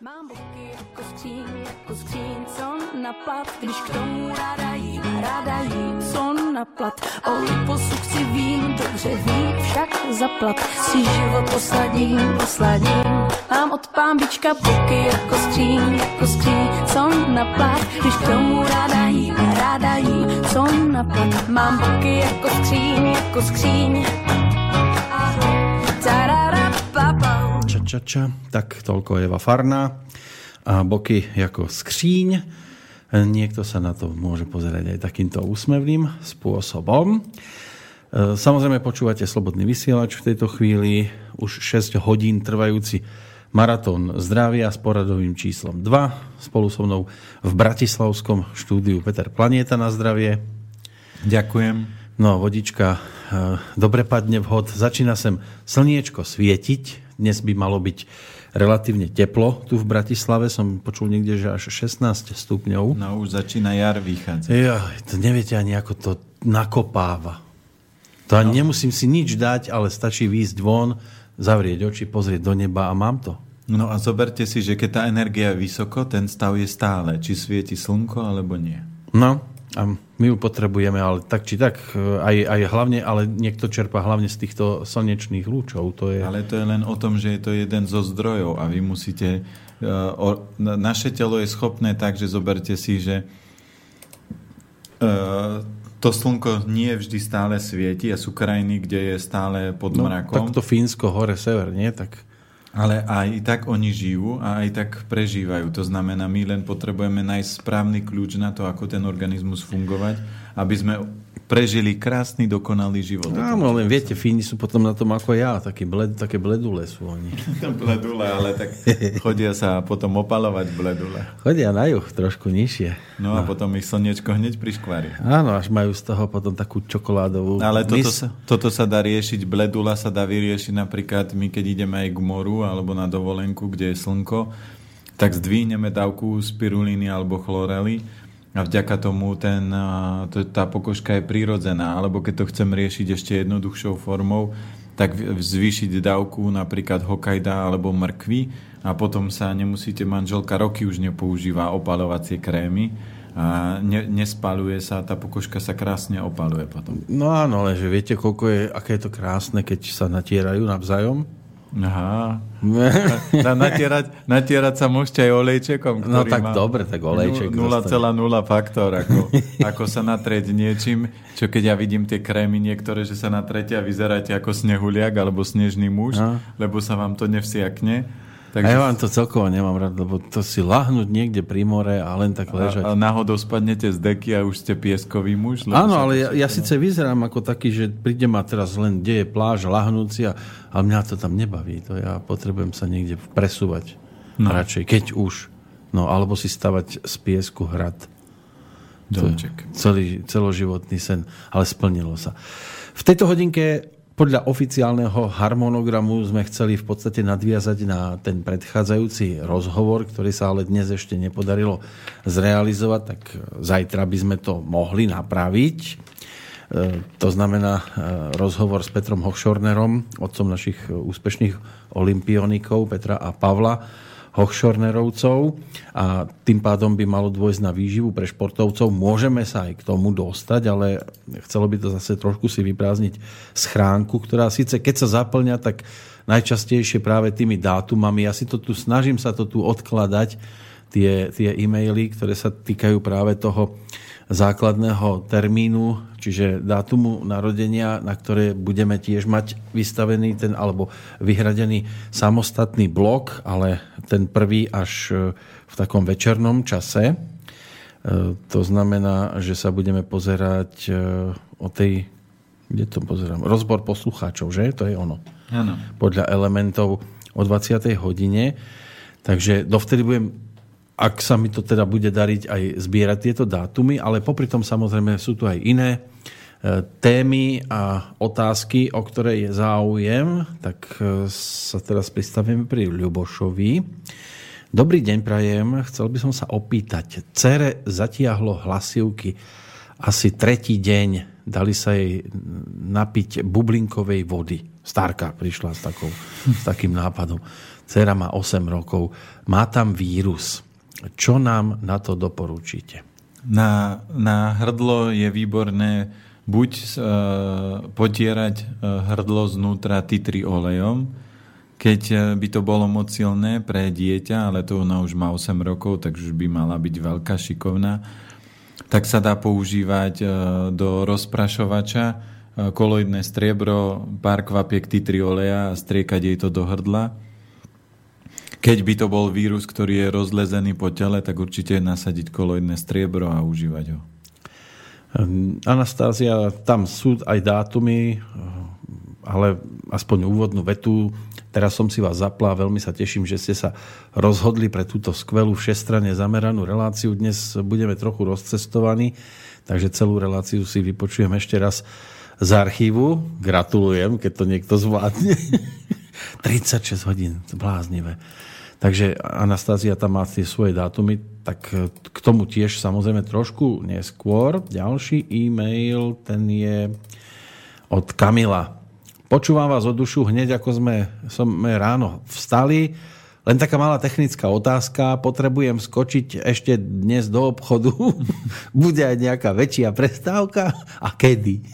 Mám boky jako skříň, jako skříň, co plat, když k tomu ráda jím, ráda jím, na plat. O liposu chci vím, dobře vím, však zaplat, si život posladím, posladím. Mám od pámbička boky jako skříň, jako skříň, na plat, když k tomu ráda jím, ráda jím, na plat. Mám boky jako skříň, jako skříň. Ča. Tak toľko Eva Farná a boky ako skříň. Niekto sa na to môže pozerať aj takýmto úsmevným spôsobom. E, Samozrejme počúvate Slobodný vysielač v tejto chvíli. Už 6 hodín trvajúci maratón zdravia s poradovým číslom 2. Spolu so mnou v Bratislavskom štúdiu Peter Planieta na zdravie. Ďakujem. No, vodička e, dobre padne vhod. Začína sem slniečko svietiť. Dnes by malo byť relatívne teplo. Tu v Bratislave som počul niekde, že až 16 stupňov. No už začína jar vychádzať. Ja, to neviete ani, ako to nakopáva. To ani no. nemusím si nič dať, ale stačí výjsť von, zavrieť oči, pozrieť do neba a mám to. No a zoberte si, že keď tá energia je vysoko, ten stav je stále. Či svieti slnko, alebo nie. No, a my ju potrebujeme, ale tak či tak, aj, aj hlavne, ale niekto čerpá hlavne z týchto slnečných lúčov. To je... Ale to je len o tom, že je to jeden zo zdrojov a vy musíte... O, naše telo je schopné tak, že zoberte si, že uh, to slnko nie vždy stále svieti a sú krajiny, kde je stále pod No, mrakom. tak to Fínsko, hore, sever, nie? Tak... Ale aj tak oni žijú a aj tak prežívajú. To znamená, my len potrebujeme nájsť správny kľúč na to, ako ten organizmus fungovať, aby sme prežili krásny, dokonalý život. Áno, len viete, Fíni sú potom na tom ako ja, také, bled, také bledule sú oni. bledule, ale tak chodia sa potom opalovať bledule. Chodia na juh, trošku nižšie. No a potom ich slniečko hneď priškvári. Áno, až majú z toho potom takú čokoládovú Ale toto sa, toto sa dá riešiť, bledula sa dá vyriešiť napríklad my, keď ideme aj k moru alebo na dovolenku, kde je slnko, tak zdvihneme dávku spirulíny alebo chlorely a vďaka tomu ten, to, tá pokožka je prirodzená. Alebo keď to chcem riešiť ešte jednoduchšou formou, tak zvýšiť dávku napríklad hokajda alebo mrkvy a potom sa nemusíte, manželka roky už nepoužíva opalovacie krémy a ne, nespaluje sa, tá pokožka sa krásne opaluje potom. No áno, ale že viete, koľko je, aké je to krásne, keď sa natierajú navzájom? Aha. Na, natierať, natierať sa môžete aj olejčekom, ktorý No tak má dobre, tak olejček 0,0 faktor, ako, ako sa natrieť niečím, čo keď ja vidím tie krémy niektoré, že sa natretia a vyzeráte ako snehuliak alebo snežný muž, No. lebo sa vám to nevsiakne. A ja vám to celkovo nemám rád, lebo to si lahnúť niekde pri more a len tak ležať. a, a náhodou spadnete z deky a už ste pieskový muž. Áno, ale ja, ja síce vyzerám ako taký, že príde ma teraz len, kde je pláž, lahnúci, a, ale mňa to tam nebaví. To ja potrebujem sa niekde presúvať. No. Radšej, keď už. No, alebo si stavať z piesku hrad. Domček. celý, celoživotný sen, ale splnilo sa. V tejto hodinke podľa oficiálneho harmonogramu sme chceli v podstate nadviazať na ten predchádzajúci rozhovor, ktorý sa ale dnes ešte nepodarilo zrealizovať, tak zajtra by sme to mohli napraviť. E, To znamená e, rozhovor s Petrom Hochschornerom, otcom našich úspešných olimpionikov Petra a Pavla Hochschornerovcov a tým pádom by malo dôjsť na výživu pre športovcov. Môžeme sa aj k tomu dostať, ale chcelo by to zase trošku si vyprázdniť schránku, ktorá síce keď sa zaplňa, tak najčastejšie práve tými dátumami. Ja si to tu snažím sa to tu odkladať, tie, tie e-maily, ktoré sa týkajú práve toho základného termínu, čiže dátumu narodenia, na ktoré budeme tiež mať vystavený ten alebo vyhradený samostatný blok, ale ten prvý až e, v takom večernom čase. E, To znamená, že sa budeme pozerať e, o tej, kde to pozerám, rozbor poslucháčov, že? To je ono. Áno. Podľa elementov o 20. hodine. Takže dovtedy budem ak sa mi to teda bude dariť aj zbierať tieto dátumy, ale popri tom samozrejme sú tu aj iné e, témy a otázky, o ktoré je záujem, tak e, sa teraz pristavíme pri Ľubošovi. Dobrý deň, prajem. Chcel by som sa opýtať. Cere zatiahlo hlasivky asi tretí deň. Dali sa jej napiť bublinkovej vody. Starka prišla s, takou, s takým nápadom. Cera má 8 rokov. Má tam vírus. Čo nám na to doporučíte? Na, na hrdlo je výborné buď uh, potierať uh, hrdlo znútra titri olejom, keď uh, by to bolo moc silné pre dieťa, ale to ona už má 8 rokov, takže už by mala byť veľká, šikovná, tak sa dá používať uh, do rozprašovača uh, koloidné striebro, pár kvapiek titri oleja a striekať jej to do hrdla keď by to bol vírus, ktorý je rozlezený po tele, tak určite nasadiť koloidné striebro a užívať ho. Ehm, Anastázia, tam sú aj dátumy, ale aspoň úvodnú vetu. Teraz som si vás zapla a veľmi sa teším, že ste sa rozhodli pre túto skvelú všestranne zameranú reláciu. Dnes budeme trochu rozcestovaní, takže celú reláciu si vypočujem ešte raz z archívu. Gratulujem, keď to niekto zvládne. 36 hodín, bláznivé. Takže Anastázia tam má tie svoje dátumy, tak k tomu tiež samozrejme trošku neskôr. Ďalší e-mail, ten je od Kamila. Počúvam vás od dušu hneď, ako sme, sme ráno vstali. Len taká malá technická otázka. Potrebujem skočiť ešte dnes do obchodu. Bude aj nejaká väčšia prestávka? A kedy?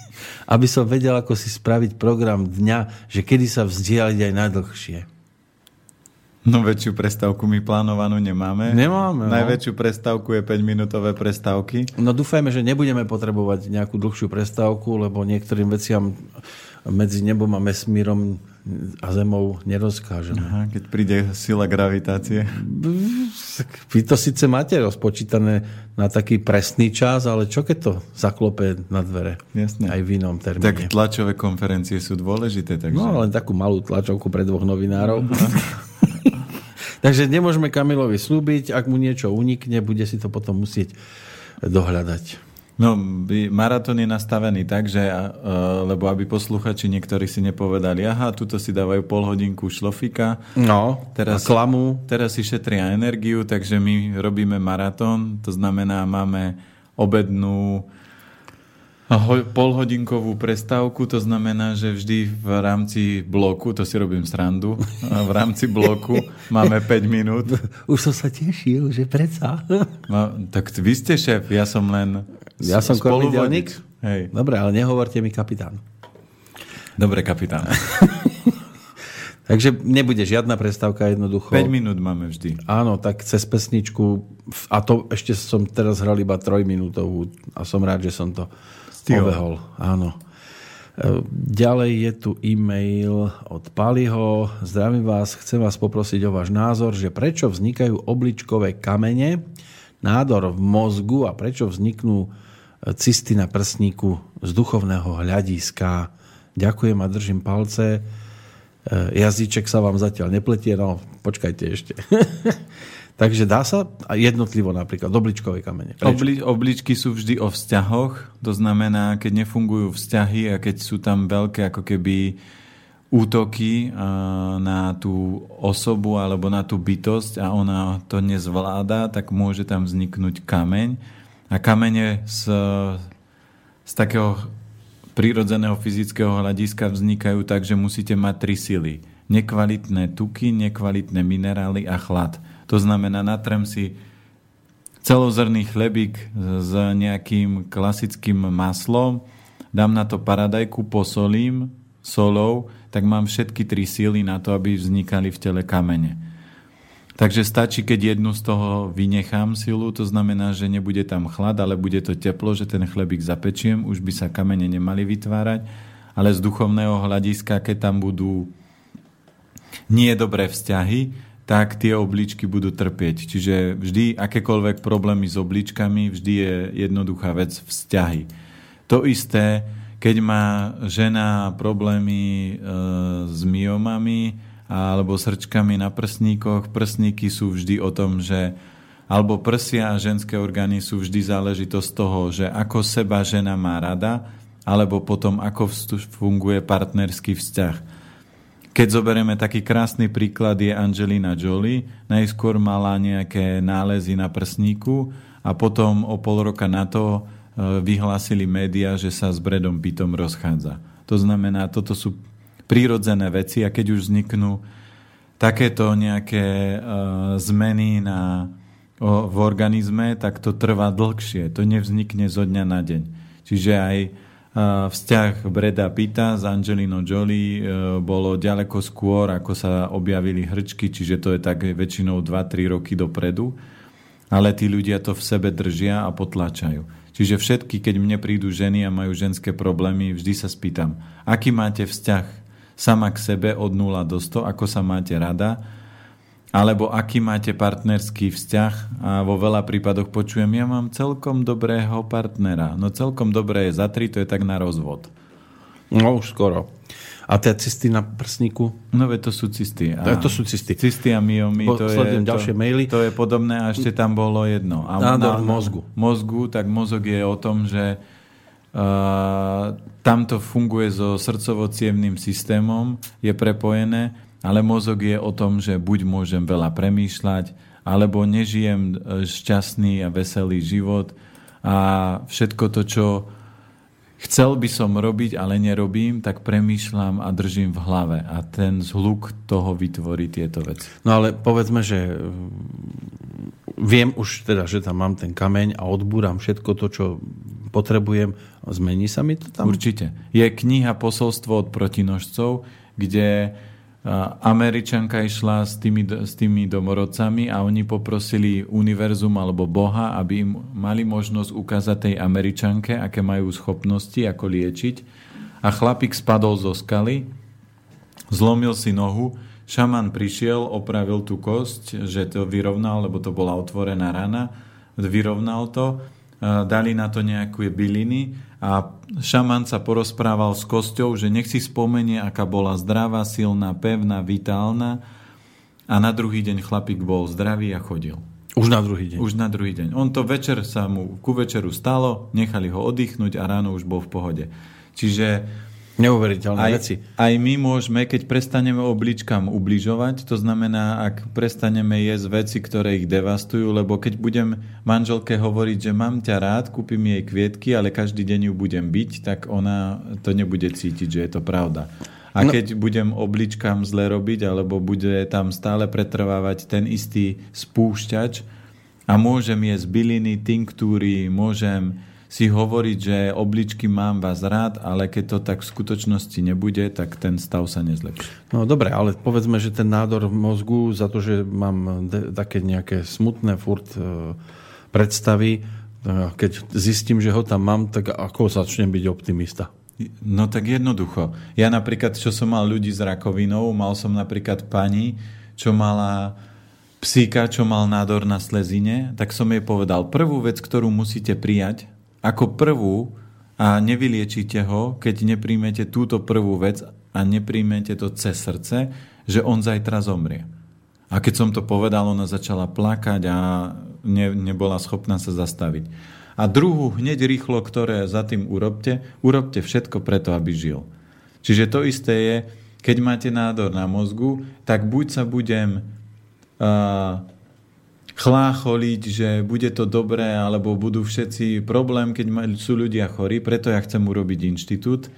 Aby som vedel, ako si spraviť program dňa, že kedy sa vzdialiť aj najdlhšie. No väčšiu prestávku my plánovanú nemáme. Nemáme. No. Najväčšiu prestávku je 5-minútové prestávky. No dúfajme, že nebudeme potrebovať nejakú dlhšiu prestávku, lebo niektorým veciam medzi nebom a mesmírom a zemou nerozkážeme. Aha, keď príde sila gravitácie. Vy to síce máte rozpočítané na taký presný čas, ale čo keď to zaklope na dvere? Jasne. Aj v inom termíne. Tak tlačové konferencie sú dôležité. Takže... No len takú malú tlačovku pre dvoch novinárov. Takže nemôžeme Kamilovi slúbiť, ak mu niečo unikne, bude si to potom musieť dohľadať. No, maratón je nastavený tak, že, uh, lebo aby posluchači niektorí si nepovedali, aha, tuto si dávajú pol hodinku šlofika. No, teraz, klamu. Teraz si šetria energiu, takže my robíme maratón, to znamená, máme obednú polhodinkovú prestávku, to znamená, že vždy v rámci bloku, to si robím srandu, v rámci bloku máme 5 minút. Už som sa tešil, že predsa. No, tak vy ste šéf, ja som len Ja som kormidelník? Hej. Dobre, ale nehovorte mi kapitán. Dobre, kapitán. Takže nebude žiadna prestávka jednoducho. 5 minút máme vždy. Áno, tak cez pesničku, a to ešte som teraz hral iba trojminútovú a som rád, že som to Stihol. obehol. Áno. E, Ďalej je tu e-mail od Paliho. Zdravím vás, chcem vás poprosiť o váš názor, že prečo vznikajú obličkové kamene, nádor v mozgu a prečo vzniknú e, cysty na prsníku z duchovného hľadiska. Ďakujem a držím palce. E, Jazyček sa vám zatiaľ nepletie, no počkajte ešte. Takže dá sa jednotlivo napríklad obličkové kamene. Obli, obličky sú vždy o vzťahoch, to znamená, keď nefungujú vzťahy a keď sú tam veľké ako keby útoky na tú osobu alebo na tú bytosť a ona to nezvláda, tak môže tam vzniknúť kameň. A kamene z, z takého prírodzeného fyzického hľadiska vznikajú tak, že musíte mať tri sily. Nekvalitné tuky, nekvalitné minerály a chlad. To znamená, natrem si celozrný chlebík s nejakým klasickým maslom, dám na to paradajku, posolím solou, tak mám všetky tri síly na to, aby vznikali v tele kamene. Takže stačí, keď jednu z toho vynechám silu, to znamená, že nebude tam chlad, ale bude to teplo, že ten chlebík zapečiem, už by sa kamene nemali vytvárať, ale z duchovného hľadiska, keď tam budú nie dobré vzťahy, tak tie obličky budú trpieť. Čiže vždy akékoľvek problémy s obličkami, vždy je jednoduchá vec vzťahy. To isté, keď má žena problémy e, s myomami alebo srčkami na prsníkoch, prsníky sú vždy o tom, že alebo prsia a ženské orgány sú vždy záležitosť toho, že ako seba žena má rada, alebo potom ako funguje partnerský vzťah. Keď zoberieme taký krásny príklad je Angelina Jolie. Najskôr mala nejaké nálezy na prsníku a potom o pol roka na to e, vyhlásili média, že sa s Bredom Pittom rozchádza. To znamená, toto sú prírodzené veci a keď už vzniknú takéto nejaké uh, zmeny na, v organizme, tak to trvá dlhšie. To nevznikne zo dňa na deň. Čiže aj vzťah Breda Pitta s Angelino Jolie uh, bolo ďaleko skôr, ako sa objavili hrčky, čiže to je tak väčšinou 2-3 roky dopredu. Ale tí ľudia to v sebe držia a potlačajú. Čiže všetky, keď mne prídu ženy a majú ženské problémy, vždy sa spýtam, aký máte vzťah sama k sebe od 0 do 100, ako sa máte rada, alebo aký máte partnerský vzťah a vo veľa prípadoch počujem, ja mám celkom dobrého partnera. No celkom dobré je za tri, to je tak na rozvod. No už skoro. A tie cysty na prsníku? No veď to sú cysty. A to sú cysty. Cysty a myomy, to je, ďalšie maily. to je podobné a ešte tam bolo jedno. A Nádor na, mozgu. Mozgu, tak mozog je o tom, že Uh, tam to funguje so srdcovo systémom, je prepojené, ale mozog je o tom, že buď môžem veľa premýšľať, alebo nežijem e, šťastný a veselý život a všetko to, čo chcel by som robiť, ale nerobím, tak premýšľam a držím v hlave. A ten zhluk toho vytvorí tieto veci. No ale povedzme, že viem už teda, že tam mám ten kameň a odbúram všetko to, čo potrebujem. Zmení sa mi to tam? Určite. Je kniha Posolstvo od protinožcov, kde Američanka išla s tými, s tými domorodcami a oni poprosili univerzum alebo Boha, aby im mali možnosť ukázať tej Američanke, aké majú schopnosti, ako liečiť. A chlapík spadol zo skaly, zlomil si nohu, šaman prišiel, opravil tú kosť, že to vyrovnal, lebo to bola otvorená rana, vyrovnal to, dali na to nejaké byliny a šaman sa porozprával s kosťou, že nech si spomenie, aká bola zdravá, silná, pevná, vitálna a na druhý deň chlapík bol zdravý a chodil. Už na druhý deň? Už na druhý deň. On to večer sa mu ku večeru stalo, nechali ho oddychnúť a ráno už bol v pohode. Čiže Neuveriteľné aj, veci. Aj my môžeme, keď prestaneme obličkám ubližovať, to znamená, ak prestaneme jesť veci, ktoré ich devastujú, lebo keď budem manželke hovoriť, že mám ťa rád, kúpim jej kvietky, ale každý deň ju budem byť, tak ona to nebude cítiť, že je to pravda. A no. keď budem obličkám zle robiť, alebo bude tam stále pretrvávať ten istý spúšťač a môžem jesť byliny, tinktúry, môžem si hovoriť, že obličky mám vás rád, ale keď to tak v skutočnosti nebude, tak ten stav sa nezlepší. No dobre, ale povedzme, že ten nádor mozgu za to, že mám de- také nejaké smutné furt e, predstavy, e, keď zistím, že ho tam mám, tak ako začnem byť optimista? No tak jednoducho. Ja napríklad, čo som mal ľudí s rakovinou, mal som napríklad pani, čo mala psíka, čo mal nádor na slezine, tak som jej povedal, prvú vec, ktorú musíte prijať, ako prvú a nevyliečite ho, keď nepríjmete túto prvú vec a nepríjmete to cez srdce, že on zajtra zomrie. A keď som to povedal, ona začala plakať a ne, nebola schopná sa zastaviť. A druhú, hneď rýchlo, ktoré za tým urobte, urobte všetko preto, aby žil. Čiže to isté je, keď máte nádor na mozgu, tak buď sa budem uh, chlácholiť, že bude to dobré, alebo budú všetci problém, keď sú ľudia chorí, preto ja chcem urobiť inštitút,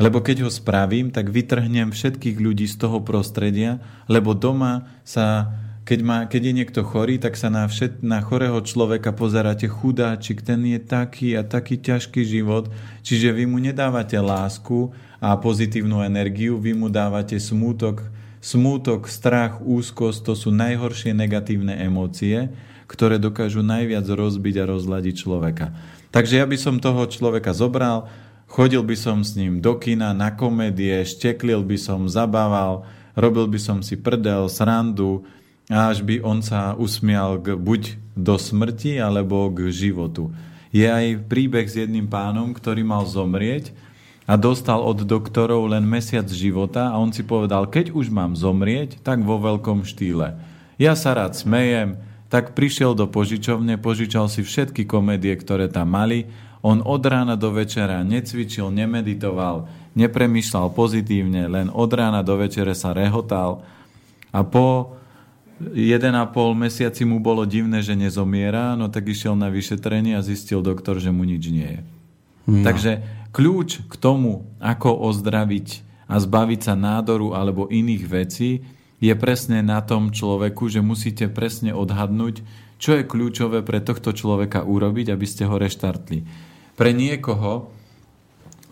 lebo keď ho spravím, tak vytrhnem všetkých ľudí z toho prostredia, lebo doma sa, keď, má, keď je niekto chorý, tak sa na, všet, na chorého človeka pozeráte chudáčik, ten je taký a taký ťažký život, čiže vy mu nedávate lásku a pozitívnu energiu, vy mu dávate smútok, Smútok, strach, úzkosť to sú najhoršie negatívne emócie, ktoré dokážu najviac rozbiť a rozladiť človeka. Takže ja by som toho človeka zobral, chodil by som s ním do kina, na komédie, šteklil by som, zabával, robil by som si prdel, srandu, až by on sa usmial k, buď do smrti, alebo k životu. Je aj príbeh s jedným pánom, ktorý mal zomrieť a dostal od doktorov len mesiac života a on si povedal, keď už mám zomrieť, tak vo veľkom štýle. Ja sa rád smejem, tak prišiel do požičovne, požičal si všetky komédie, ktoré tam mali. On od rána do večera necvičil, nemeditoval, nepremýšľal pozitívne, len od rána do večera sa rehotal a po 1,5 mesiaci mu bolo divné, že nezomiera, no tak išiel na vyšetrenie a zistil doktor, že mu nič nie je. No. Takže Kľúč k tomu, ako ozdraviť a zbaviť sa nádoru alebo iných vecí, je presne na tom človeku, že musíte presne odhadnúť, čo je kľúčové pre tohto človeka urobiť, aby ste ho reštartli. Pre niekoho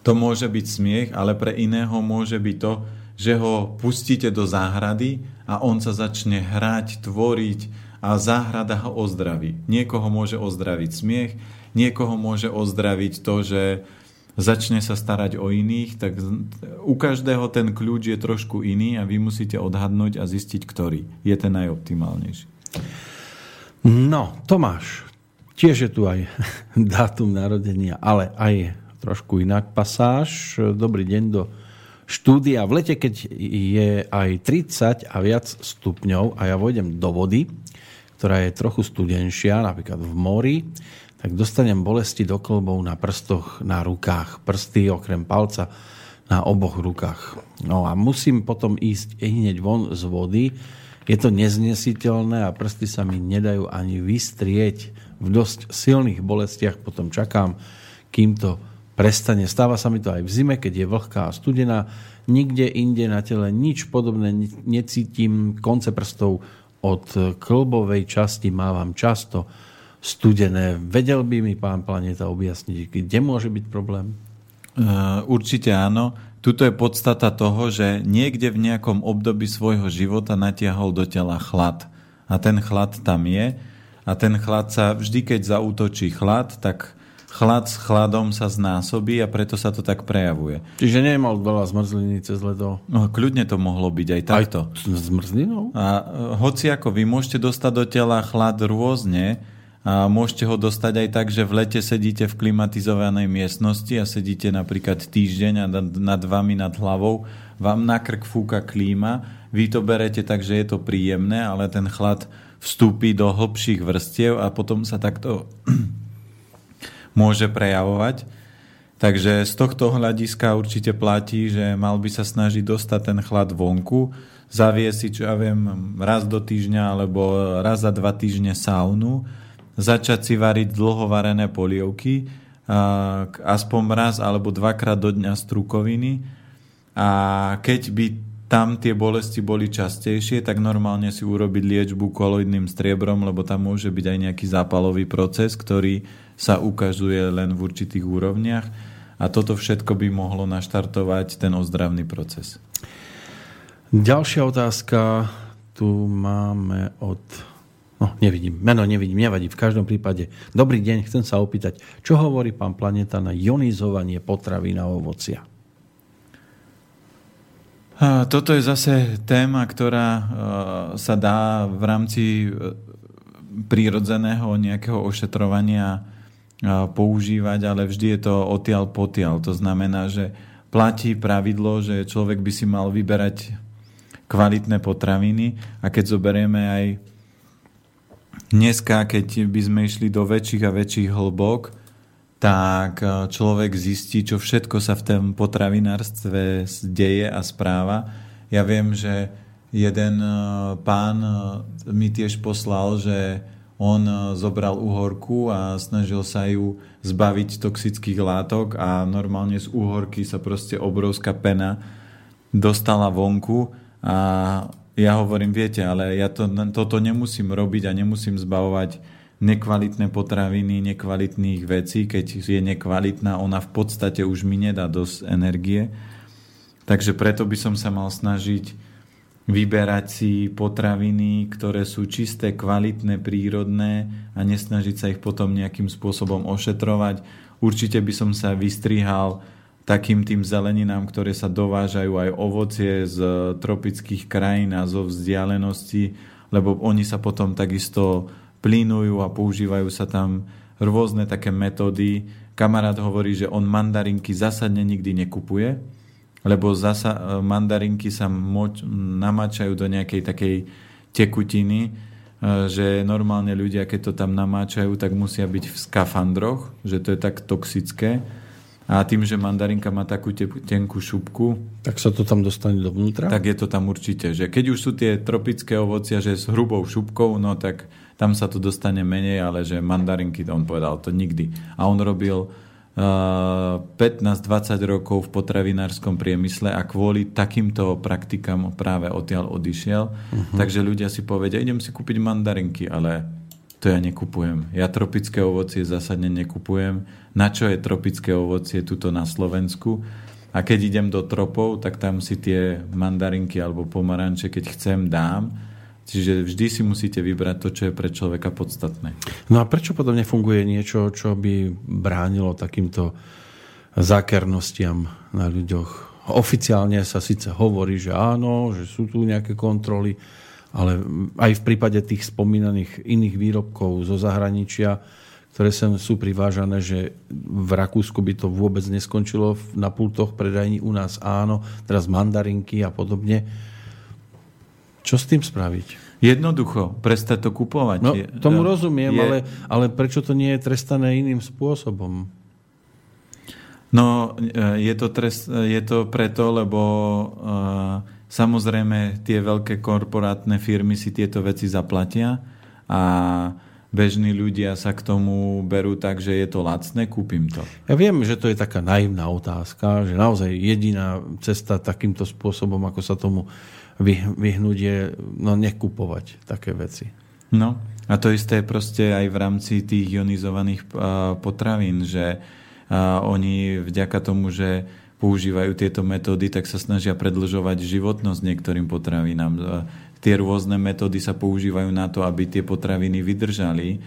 to môže byť smiech, ale pre iného môže byť to, že ho pustíte do záhrady a on sa začne hrať, tvoriť a záhrada ho ozdraví. Niekoho môže ozdraviť smiech, niekoho môže ozdraviť to, že začne sa starať o iných, tak u každého ten kľúč je trošku iný a vy musíte odhadnúť a zistiť, ktorý je ten najoptimálnejší. No, Tomáš, tiež je tu aj dátum narodenia, ale aj trošku inak pasáž. Dobrý deň do štúdia. V lete, keď je aj 30 a viac stupňov a ja vojdem do vody, ktorá je trochu studenšia, napríklad v mori, tak dostanem bolesti do klbov na prstoch, na rukách. Prsty okrem palca na oboch rukách. No a musím potom ísť hneď von z vody. Je to neznesiteľné a prsty sa mi nedajú ani vystrieť. V dosť silných bolestiach potom čakám, kým to prestane. Stáva sa mi to aj v zime, keď je vlhká a studená. Nikde inde na tele nič podobné necítim. Konce prstov od klbovej časti mávam často studené. Vedel by mi pán Planeta objasniť, kde môže byť problém? Uh, určite áno. Tuto je podstata toho, že niekde v nejakom období svojho života natiahol do tela chlad. A ten chlad tam je. A ten chlad sa vždy, keď zautočí chlad, tak chlad s chladom sa znásobí a preto sa to tak prejavuje. Čiže nemal veľa zmrzliny cez leto? No, kľudne to mohlo byť aj takto. Aj zmrzlinou? A e, hoci ako vy môžete dostať do tela chlad rôzne, a môžete ho dostať aj tak, že v lete sedíte v klimatizovanej miestnosti a sedíte napríklad týždeň a nad, vami, nad hlavou, vám na krk fúka klíma, vy to berete tak, že je to príjemné, ale ten chlad vstúpi do hlbších vrstiev a potom sa takto môže prejavovať. Takže z tohto hľadiska určite platí, že mal by sa snažiť dostať ten chlad vonku, zaviesiť, čo ja viem, raz do týždňa alebo raz za dva týždne saunu, začať si variť dlhovarené polievky, aspoň raz alebo dvakrát do dňa strukoviny a keď by tam tie bolesti boli častejšie, tak normálne si urobiť liečbu koloidným striebrom, lebo tam môže byť aj nejaký zápalový proces, ktorý sa ukazuje len v určitých úrovniach a toto všetko by mohlo naštartovať ten ozdravný proces. Ďalšia otázka tu máme od No, nevidím. Meno nevidím, nevadí. V každom prípade. Dobrý deň, chcem sa opýtať, čo hovorí pán Planeta na ionizovanie potravín a ovocia? Toto je zase téma, ktorá e, sa dá v rámci e, prírodzeného nejakého ošetrovania e, používať, ale vždy je to odtiaľ potiaľ. To znamená, že platí pravidlo, že človek by si mal vyberať kvalitné potraviny a keď zoberieme aj Dneska, keď by sme išli do väčších a väčších hlbok, tak e, človek zistí, čo všetko sa v tom potravinárstve deje a správa. Ja viem, že jeden e, pán e, mi tiež poslal, že on zobral uhorku a snažil sa ju zbaviť toxických látok a normálne z uhorky sa proste obrovská pena dostala vonku a ja hovorím, viete, ale ja to, toto nemusím robiť a nemusím zbavovať nekvalitné potraviny, nekvalitných vecí, keď je nekvalitná, ona v podstate už mi nedá dosť energie. Takže preto by som sa mal snažiť vyberať si potraviny, ktoré sú čisté, kvalitné, prírodné a nesnažiť sa ich potom nejakým spôsobom ošetrovať. Určite by som sa vystrihal takým tým zeleninám, ktoré sa dovážajú aj ovocie z tropických krajín a zo vzdialenosti, lebo oni sa potom takisto plínujú a používajú sa tam rôzne také metódy. Kamarát hovorí, že on mandarinky zásadne nikdy nekupuje, lebo zasa, mandarinky sa moč, namáčajú do nejakej takej tekutiny, e, že normálne ľudia, keď to tam namáčajú, tak musia byť v skafandroch, že to je tak toxické a tým, že mandarinka má takú tenkú šupku, tak sa to tam dostane dovnútra? Tak je to tam určite. Že keď už sú tie tropické ovocia, že s hrubou šupkou, no tak tam sa to dostane menej, ale že mandarinky, on povedal to nikdy. A on robil 15-20 rokov v potravinárskom priemysle a kvôli takýmto praktikám práve odtiaľ odišiel. Uh-huh. Takže ľudia si povedia, idem si kúpiť mandarinky, ale to ja nekupujem. Ja tropické ovocie zásadne nekupujem. Na čo je tropické ovocie tuto na Slovensku? A keď idem do tropov, tak tam si tie mandarinky alebo pomaranče, keď chcem, dám Čiže vždy si musíte vybrať to, čo je pre človeka podstatné. No a prečo potom nefunguje niečo, čo by bránilo takýmto zákernostiam na ľuďoch? Oficiálne sa síce hovorí, že áno, že sú tu nejaké kontroly, ale aj v prípade tých spomínaných iných výrobkov zo zahraničia, ktoré sem sú privážané, že v Rakúsku by to vôbec neskončilo na pultoch predajní, u nás áno, teraz mandarinky a podobne čo s tým spraviť? Jednoducho, prestať to kupovať. No, tomu rozumiem, je... ale, ale prečo to nie je trestané iným spôsobom? No, e, je to, trest, je to preto, lebo uh, samozrejme tie veľké korporátne firmy si tieto veci zaplatia a bežní ľudia sa k tomu berú tak, že je to lacné, kúpim to. Ja viem, že to je taká naivná otázka, že naozaj jediná cesta takýmto spôsobom, ako sa tomu vyhnúť je no, nekupovať také veci. No a to isté je proste aj v rámci tých ionizovaných potravín, že oni vďaka tomu, že používajú tieto metódy, tak sa snažia predlžovať životnosť niektorým potravinám. Tie rôzne metódy sa používajú na to, aby tie potraviny vydržali.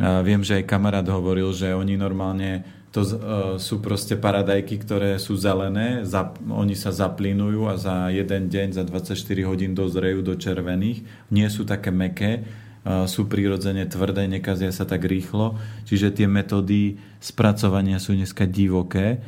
Viem, že aj kamarát hovoril, že oni normálne to uh, sú proste paradajky, ktoré sú zelené, zap, oni sa zaplinujú a za jeden deň, za 24 hodín dozrejú do červených. Nie sú také meké, uh, sú prirodzene tvrdé, nekazia sa tak rýchlo. Čiže tie metódy spracovania sú dneska divoké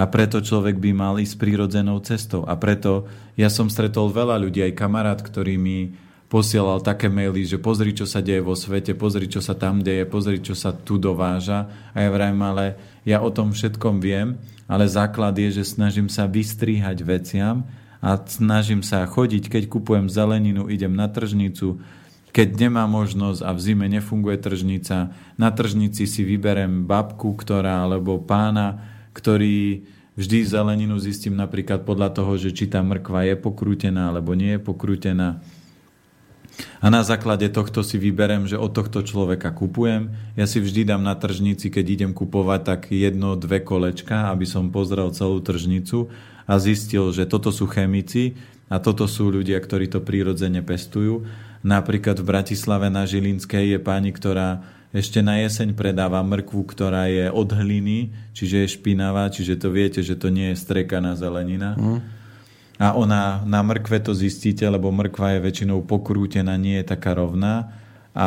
a preto človek by mal ísť prírodzenou cestou. A preto ja som stretol veľa ľudí, aj kamarát, ktorý mi posielal také maily, že pozri, čo sa deje vo svete, pozri, čo sa tam deje, pozri, čo sa tu dováža. A ja vrajím, ale ja o tom všetkom viem, ale základ je, že snažím sa vystrihať veciam a snažím sa chodiť, keď kupujem zeleninu, idem na tržnicu, keď nemá možnosť a v zime nefunguje tržnica, na tržnici si vyberem babku, ktorá, alebo pána, ktorý vždy zeleninu zistím napríklad podľa toho, že či tá mrkva je pokrútená alebo nie je pokrútená a na základe tohto si vyberem, že od tohto človeka kupujem. Ja si vždy dám na tržnici, keď idem kupovať, tak jedno, dve kolečka, aby som pozrel celú tržnicu a zistil, že toto sú chemici a toto sú ľudia, ktorí to prírodzene pestujú. Napríklad v Bratislave na Žilinskej je pani, ktorá ešte na jeseň predáva mrkvu, ktorá je od hliny, čiže je špinavá, čiže to viete, že to nie je strekaná zelenina. Mm a ona na mrkve to zistíte, lebo mrkva je väčšinou pokrútená, nie je taká rovná a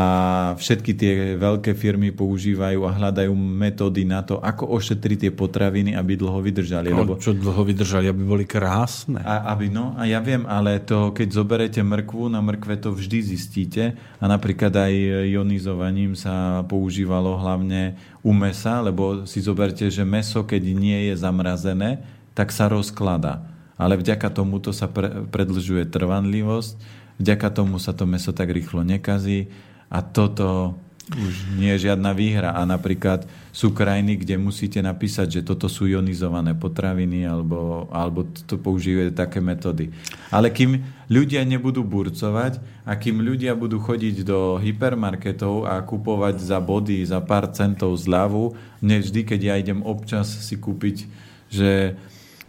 všetky tie veľké firmy používajú a hľadajú metódy na to, ako ošetriť tie potraviny, aby dlho vydržali. No, lebo... Čo dlho vydržali, aby boli krásne. A, aby, no, a ja viem, ale to, keď zoberete mrkvu, na mrkve to vždy zistíte a napríklad aj ionizovaním sa používalo hlavne u mesa, lebo si zoberte, že meso, keď nie je zamrazené, tak sa rozklada ale vďaka tomuto sa pre, predlžuje trvanlivosť, vďaka tomu sa to meso tak rýchlo nekazí a toto už nie je žiadna výhra. A napríklad sú krajiny, kde musíte napísať, že toto sú ionizované potraviny alebo, alebo to používajú také metódy. Ale kým ľudia nebudú burcovať a kým ľudia budú chodiť do hypermarketov a kupovať za body, za pár centov zľavu, mne vždy, keď ja idem občas si kúpiť, že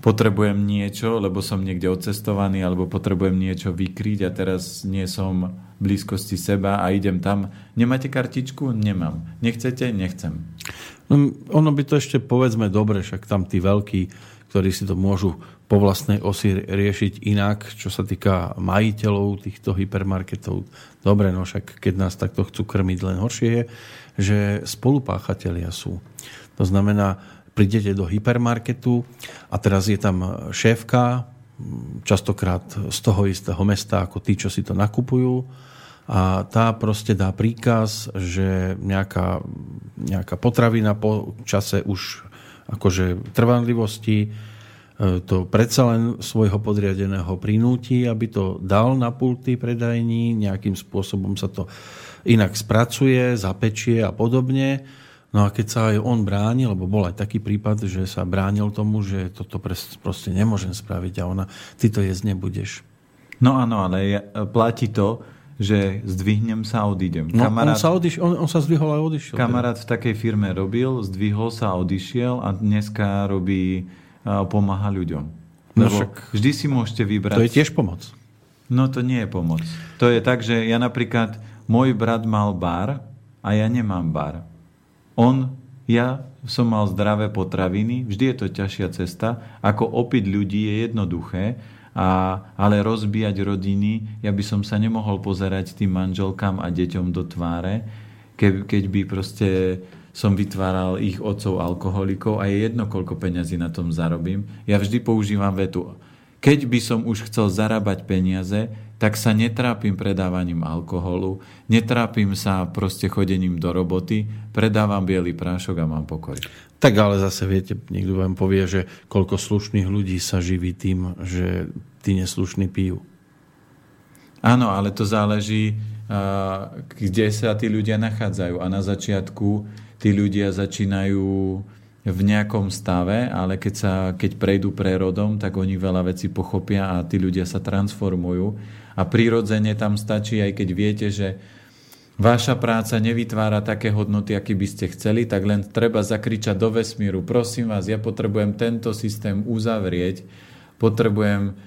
potrebujem niečo, lebo som niekde odcestovaný, alebo potrebujem niečo vykryť a teraz nie som v blízkosti seba a idem tam. Nemáte kartičku? Nemám. Nechcete? Nechcem. No, ono by to ešte povedzme dobre, však tam tí veľkí, ktorí si to môžu po vlastnej osi riešiť inak, čo sa týka majiteľov týchto hypermarketov. Dobre, no však keď nás takto chcú krmiť, len horšie je, že spolupáchatelia sú. To znamená, prídete do hypermarketu a teraz je tam šéfka, častokrát z toho istého mesta ako tí, čo si to nakupujú. A tá proste dá príkaz, že nejaká, nejaká potravina po čase už akože trvanlivosti e, to predsa len svojho podriadeného prinúti, aby to dal na pulty predajní, nejakým spôsobom sa to inak spracuje, zapečie a podobne No a keď sa aj on bránil, lebo bol aj taký prípad, že sa bránil tomu, že toto proste nemôžem spraviť a ona, ty to jesť nebudeš. No áno, ale platí to, že zdvihnem sa a odídem. No, kamarát, on, sa odiš, on, on sa zdvihol a odišiel. Kamarát teda. v takej firme robil, zdvihol sa a odišiel a dneska robí, pomáha ľuďom. No Lebo však, vždy si môžete vybrať... To je tiež pomoc. No to nie je pomoc. To je tak, že ja napríklad, môj brat mal bar a ja nemám bar. On, ja som mal zdravé potraviny, vždy je to ťažšia cesta. Ako opiť ľudí je jednoduché, a, ale rozbíjať rodiny, ja by som sa nemohol pozerať tým manželkám a deťom do tváre, ke, keď by proste som vytváral ich otcov alkoholikov a je jedno, koľko peňazí na tom zarobím. Ja vždy používam vetu. Keď by som už chcel zarábať peniaze, tak sa netrápim predávaním alkoholu, netrápim sa proste chodením do roboty, predávam biely prášok a mám pokoj. Tak ale zase viete, niekto vám povie, že koľko slušných ľudí sa živí tým, že tí neslušní pijú. Áno, ale to záleží, kde sa tí ľudia nachádzajú. A na začiatku tí ľudia začínajú v nejakom stave, ale keď, sa, keď prejdú prerodom, tak oni veľa vecí pochopia a tí ľudia sa transformujú. A prirodzene tam stačí, aj keď viete, že Váša práca nevytvára také hodnoty, aký by ste chceli, tak len treba zakričať do vesmíru. Prosím vás, ja potrebujem tento systém uzavrieť, potrebujem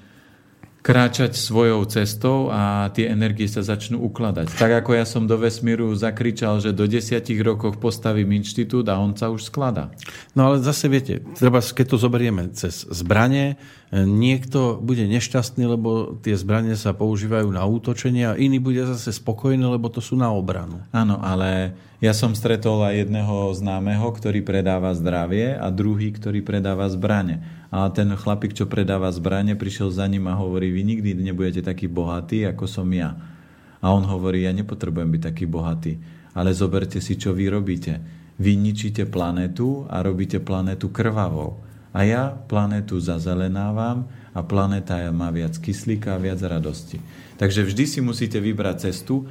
kráčať svojou cestou a tie energie sa začnú ukladať. Tak ako ja som do vesmíru zakričal, že do desiatich rokoch postavím inštitút a on sa už skladá. No ale zase viete, treba, keď to zoberieme cez zbranie, niekto bude nešťastný, lebo tie zbranie sa používajú na útočenie a iný bude zase spokojný, lebo to sú na obranu. Áno, ale ja som stretol aj jedného známeho, ktorý predáva zdravie a druhý, ktorý predáva zbranie. A ten chlapík, čo predáva zbranie, prišiel za ním a hovorí, vy nikdy nebudete taký bohatý, ako som ja. A on hovorí, ja nepotrebujem byť taký bohatý, ale zoberte si, čo vy robíte. Vy ničíte planetu a robíte planetu krvavou. A ja planetu zazelenávam a planéta má viac kyslíka a viac radosti. Takže vždy si musíte vybrať cestu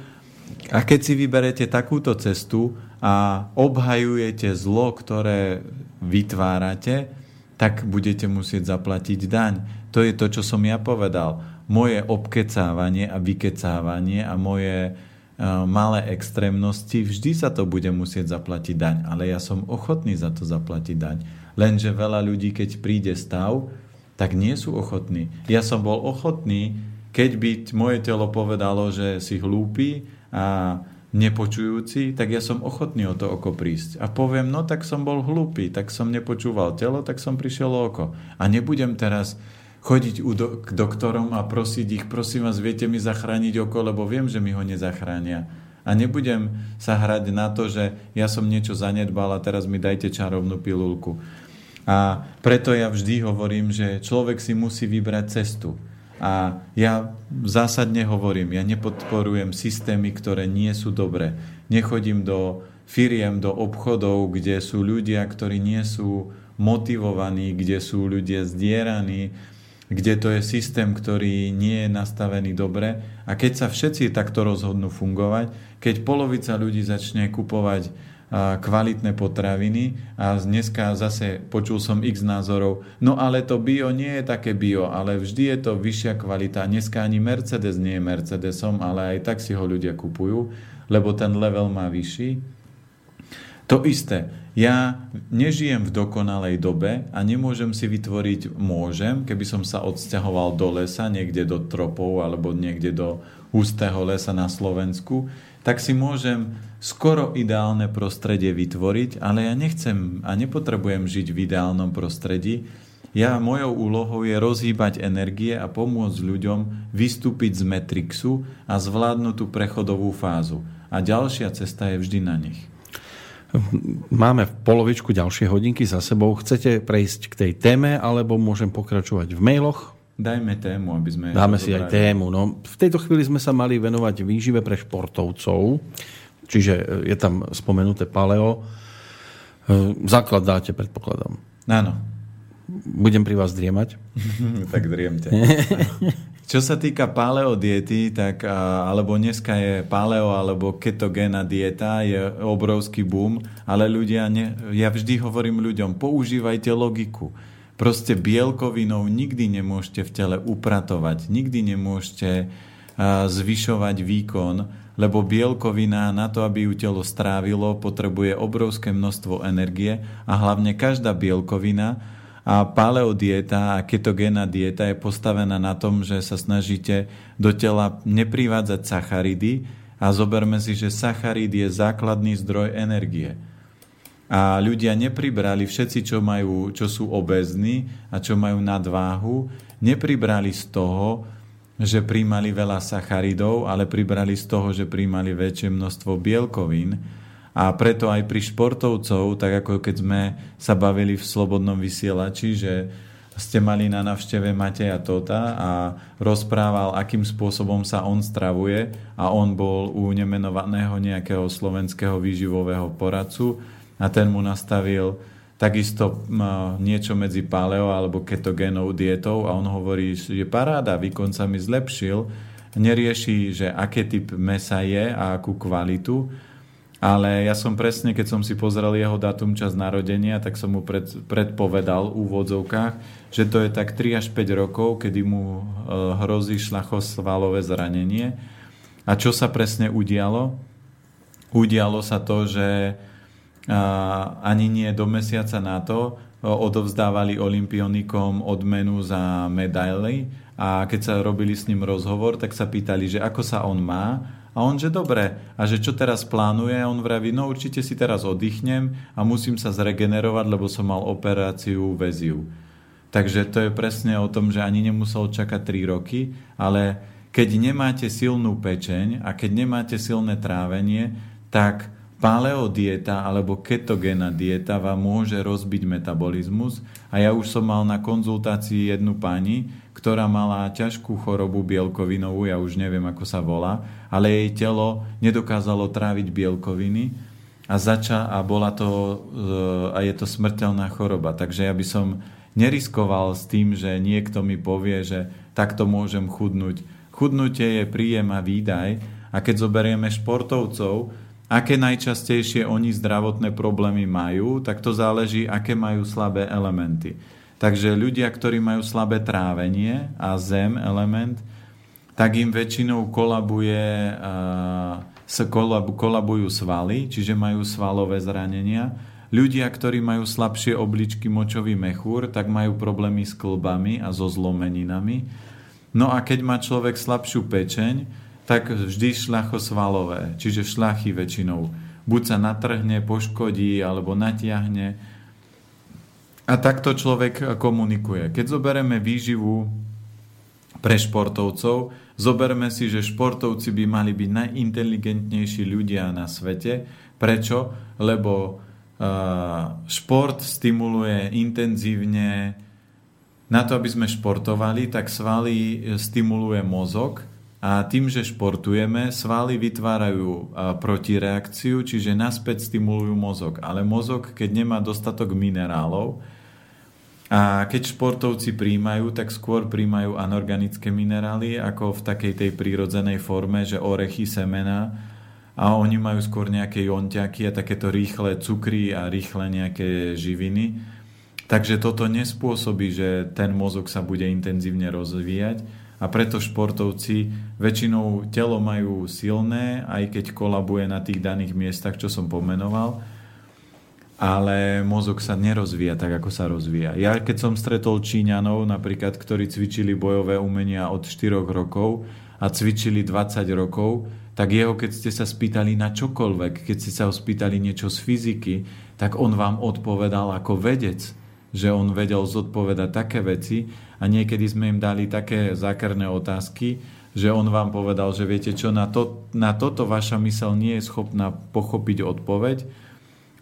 a keď si vyberete takúto cestu a obhajujete zlo, ktoré vytvárate, tak budete musieť zaplatiť daň. To je to, čo som ja povedal. Moje obkecávanie a vykecávanie a moje uh, malé extrémnosti, vždy sa to bude musieť zaplatiť daň. Ale ja som ochotný za to zaplatiť daň. Lenže veľa ľudí, keď príde stav, tak nie sú ochotní. Ja som bol ochotný, keď by moje telo povedalo, že si hlúpy a nepočujúci, tak ja som ochotný o to oko prísť. A poviem, no tak som bol hlúpy, tak som nepočúval telo, tak som prišiel o oko. A nebudem teraz chodiť k doktorom a prosiť ich, prosím vás, viete mi zachrániť oko, lebo viem, že mi ho nezachránia. A nebudem sa hrať na to, že ja som niečo zanedbal a teraz mi dajte čarovnú pilulku. A preto ja vždy hovorím, že človek si musí vybrať cestu. A ja zásadne hovorím, ja nepodporujem systémy, ktoré nie sú dobré. Nechodím do firiem, do obchodov, kde sú ľudia, ktorí nie sú motivovaní, kde sú ľudia zdieraní, kde to je systém, ktorý nie je nastavený dobre. A keď sa všetci takto rozhodnú fungovať, keď polovica ľudí začne kupovať kvalitné potraviny a dneska zase počul som x názorov, no ale to bio nie je také bio, ale vždy je to vyššia kvalita. Dneska ani Mercedes nie je Mercedesom, ale aj tak si ho ľudia kupujú, lebo ten level má vyšší. To isté, ja nežijem v dokonalej dobe a nemôžem si vytvoriť, môžem, keby som sa odsťahoval do lesa, niekde do tropov alebo niekde do hustého lesa na Slovensku, tak si môžem skoro ideálne prostredie vytvoriť, ale ja nechcem a nepotrebujem žiť v ideálnom prostredí. Ja, mojou úlohou je rozhýbať energie a pomôcť ľuďom vystúpiť z Matrixu a zvládnuť tú prechodovú fázu. A ďalšia cesta je vždy na nich. Máme v polovičku ďalšie hodinky za sebou. Chcete prejsť k tej téme, alebo môžem pokračovať v mailoch? Dajme tému, aby sme... Dáme si aj tému. No, v tejto chvíli sme sa mali venovať výžive pre športovcov. Čiže e, je tam spomenuté paleo. E, základ dáte, predpokladám. Áno. Budem pri vás driemať? tak driemte. Čo sa týka paleo diety, tak, alebo dneska je paleo alebo ketogéna dieta, je obrovský boom, ale ľudia, ne, ja vždy hovorím ľuďom, používajte logiku. Proste bielkovinou nikdy nemôžete v tele upratovať, nikdy nemôžete zvyšovať výkon, lebo bielkovina na to, aby ju telo strávilo, potrebuje obrovské množstvo energie a hlavne každá bielkovina a paleodieta a ketogénna dieta je postavená na tom, že sa snažíte do tela neprivádzať sacharidy a zoberme si, že sacharid je základný zdroj energie. A ľudia nepribrali, všetci, čo, majú, čo sú obezní a čo majú nadváhu, nepribrali z toho, že príjmali veľa sacharidov, ale pribrali z toho, že príjmali väčšie množstvo bielkovín. A preto aj pri športovcov, tak ako keď sme sa bavili v Slobodnom vysielači, že ste mali na navšteve Mateja Tota a rozprával, akým spôsobom sa on stravuje a on bol u nemenovaného nejakého slovenského výživového poradcu a ten mu nastavil takisto niečo medzi paleo alebo ketogénou dietou a on hovorí, že paráda, výkon sa mi zlepšil, nerieši, že aké typ mesa je a akú kvalitu, ale ja som presne, keď som si pozrel jeho datum čas narodenia, tak som mu pred, predpovedal v úvodzovkách, že to je tak 3 až 5 rokov, kedy mu e, hrozí šlachosvalové zranenie. A čo sa presne udialo? Udialo sa to, že ani nie do mesiaca na to odovzdávali olimpionikom odmenu za medaily a keď sa robili s ním rozhovor, tak sa pýtali, že ako sa on má a on, že dobre, a že čo teraz plánuje? On vraví, no určite si teraz oddychnem a musím sa zregenerovať, lebo som mal operáciu väziu. Takže to je presne o tom, že ani nemusel čakať 3 roky, ale keď nemáte silnú pečeň a keď nemáte silné trávenie, tak paleodieta alebo ketogénna dieta vám môže rozbiť metabolizmus a ja už som mal na konzultácii jednu pani, ktorá mala ťažkú chorobu bielkovinovú, ja už neviem ako sa volá, ale jej telo nedokázalo tráviť bielkoviny a zača a bola to e, a je to smrteľná choroba. Takže ja by som neriskoval s tým, že niekto mi povie, že takto môžem chudnúť. Chudnutie je príjem a výdaj a keď zoberieme športovcov, aké najčastejšie oni zdravotné problémy majú, tak to záleží, aké majú slabé elementy. Takže ľudia, ktorí majú slabé trávenie a zem element, tak im väčšinou kolabuje, uh, kolabujú svaly, čiže majú svalové zranenia. Ľudia, ktorí majú slabšie obličky močový mechúr, tak majú problémy s klbami a so zlomeninami. No a keď má človek slabšiu pečeň, tak vždy šľachosvalové, čiže šlachy väčšinou. Buď sa natrhne, poškodí alebo natiahne. A takto človek komunikuje. Keď zoberieme výživu pre športovcov, zoberme si, že športovci by mali byť najinteligentnejší ľudia na svete. Prečo? Lebo šport stimuluje intenzívne na to, aby sme športovali, tak svaly stimuluje mozog a tým, že športujeme, svaly vytvárajú protireakciu, čiže naspäť stimulujú mozog. Ale mozog, keď nemá dostatok minerálov, a keď športovci príjmajú, tak skôr príjmajú anorganické minerály, ako v takej tej prírodzenej forme, že orechy, semena a oni majú skôr nejaké jonťaky a takéto rýchle cukry a rýchle nejaké živiny. Takže toto nespôsobí, že ten mozog sa bude intenzívne rozvíjať, a preto športovci väčšinou telo majú silné, aj keď kolabuje na tých daných miestach, čo som pomenoval, ale mozog sa nerozvíja tak, ako sa rozvíja. Ja keď som stretol Číňanov, napríklad, ktorí cvičili bojové umenia od 4 rokov a cvičili 20 rokov, tak jeho, keď ste sa spýtali na čokoľvek, keď ste sa ho spýtali niečo z fyziky, tak on vám odpovedal ako vedec, že on vedel zodpovedať také veci, a niekedy sme im dali také zákerné otázky, že on vám povedal, že viete čo, na, to, na toto vaša mysel nie je schopná pochopiť odpoveď,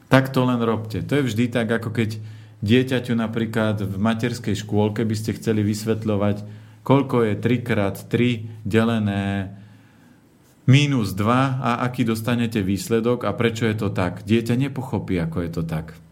tak to len robte. To je vždy tak, ako keď dieťaťu napríklad v materskej škôlke by ste chceli vysvetľovať, koľko je 3x3 delené minus 2 a aký dostanete výsledok a prečo je to tak. Dieťa nepochopí, ako je to tak.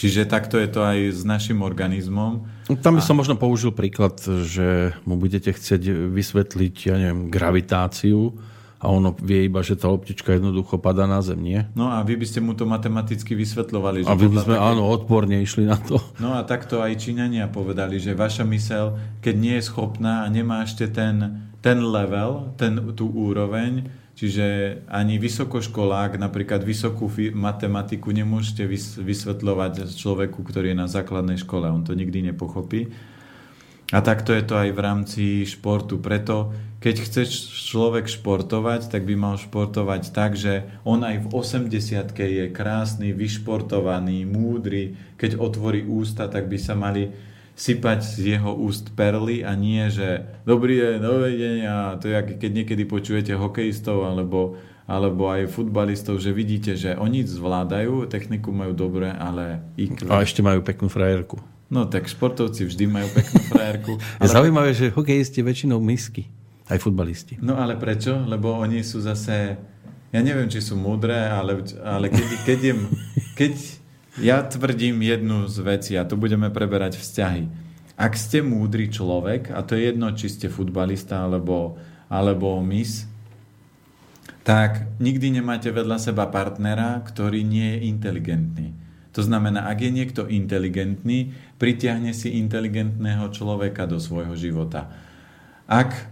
Čiže takto je to aj s našim organizmom. Tam by som možno použil príklad, že mu budete chcieť vysvetliť, ja neviem, gravitáciu a ono vie iba, že tá loptička jednoducho padá na zem, nie? No a vy by ste mu to matematicky vysvetľovali. Že a by sme, také... áno, odporne išli na to. No a takto aj Číňania povedali, že vaša mysel, keď nie je schopná a nemá ešte ten, ten level, ten, tú úroveň, čiže ani vysokoškolák, napríklad vysokú matematiku nemôžete vysvetľovať človeku, ktorý je na základnej škole. On to nikdy nepochopí. A takto je to aj v rámci športu. Preto, keď chce človek športovať, tak by mal športovať tak, že on aj v 80 je krásny, vyšportovaný, múdry. Keď otvorí ústa, tak by sa mali sypať z jeho úst perly a nie, že dobrý deň, dovidenia. To je, keď niekedy počujete hokejistov alebo, alebo aj futbalistov, že vidíte, že oni zvládajú, techniku majú dobre, ale IQ... A ešte majú peknú frajerku. No tak športovci vždy majú peknú frajerku. Ale... Zaujímavé, že hokejisti väčšinou misky. Aj futbalisti. No ale prečo? Lebo oni sú zase... Ja neviem, či sú múdre, ale, ale keď, keď, je, keď ja tvrdím jednu z vecí, a to budeme preberať vzťahy. Ak ste múdry človek, a to je jedno, či ste futbalista alebo, alebo mis, tak nikdy nemáte vedľa seba partnera, ktorý nie je inteligentný. To znamená, ak je niekto inteligentný, pritiahne si inteligentného človeka do svojho života. Ak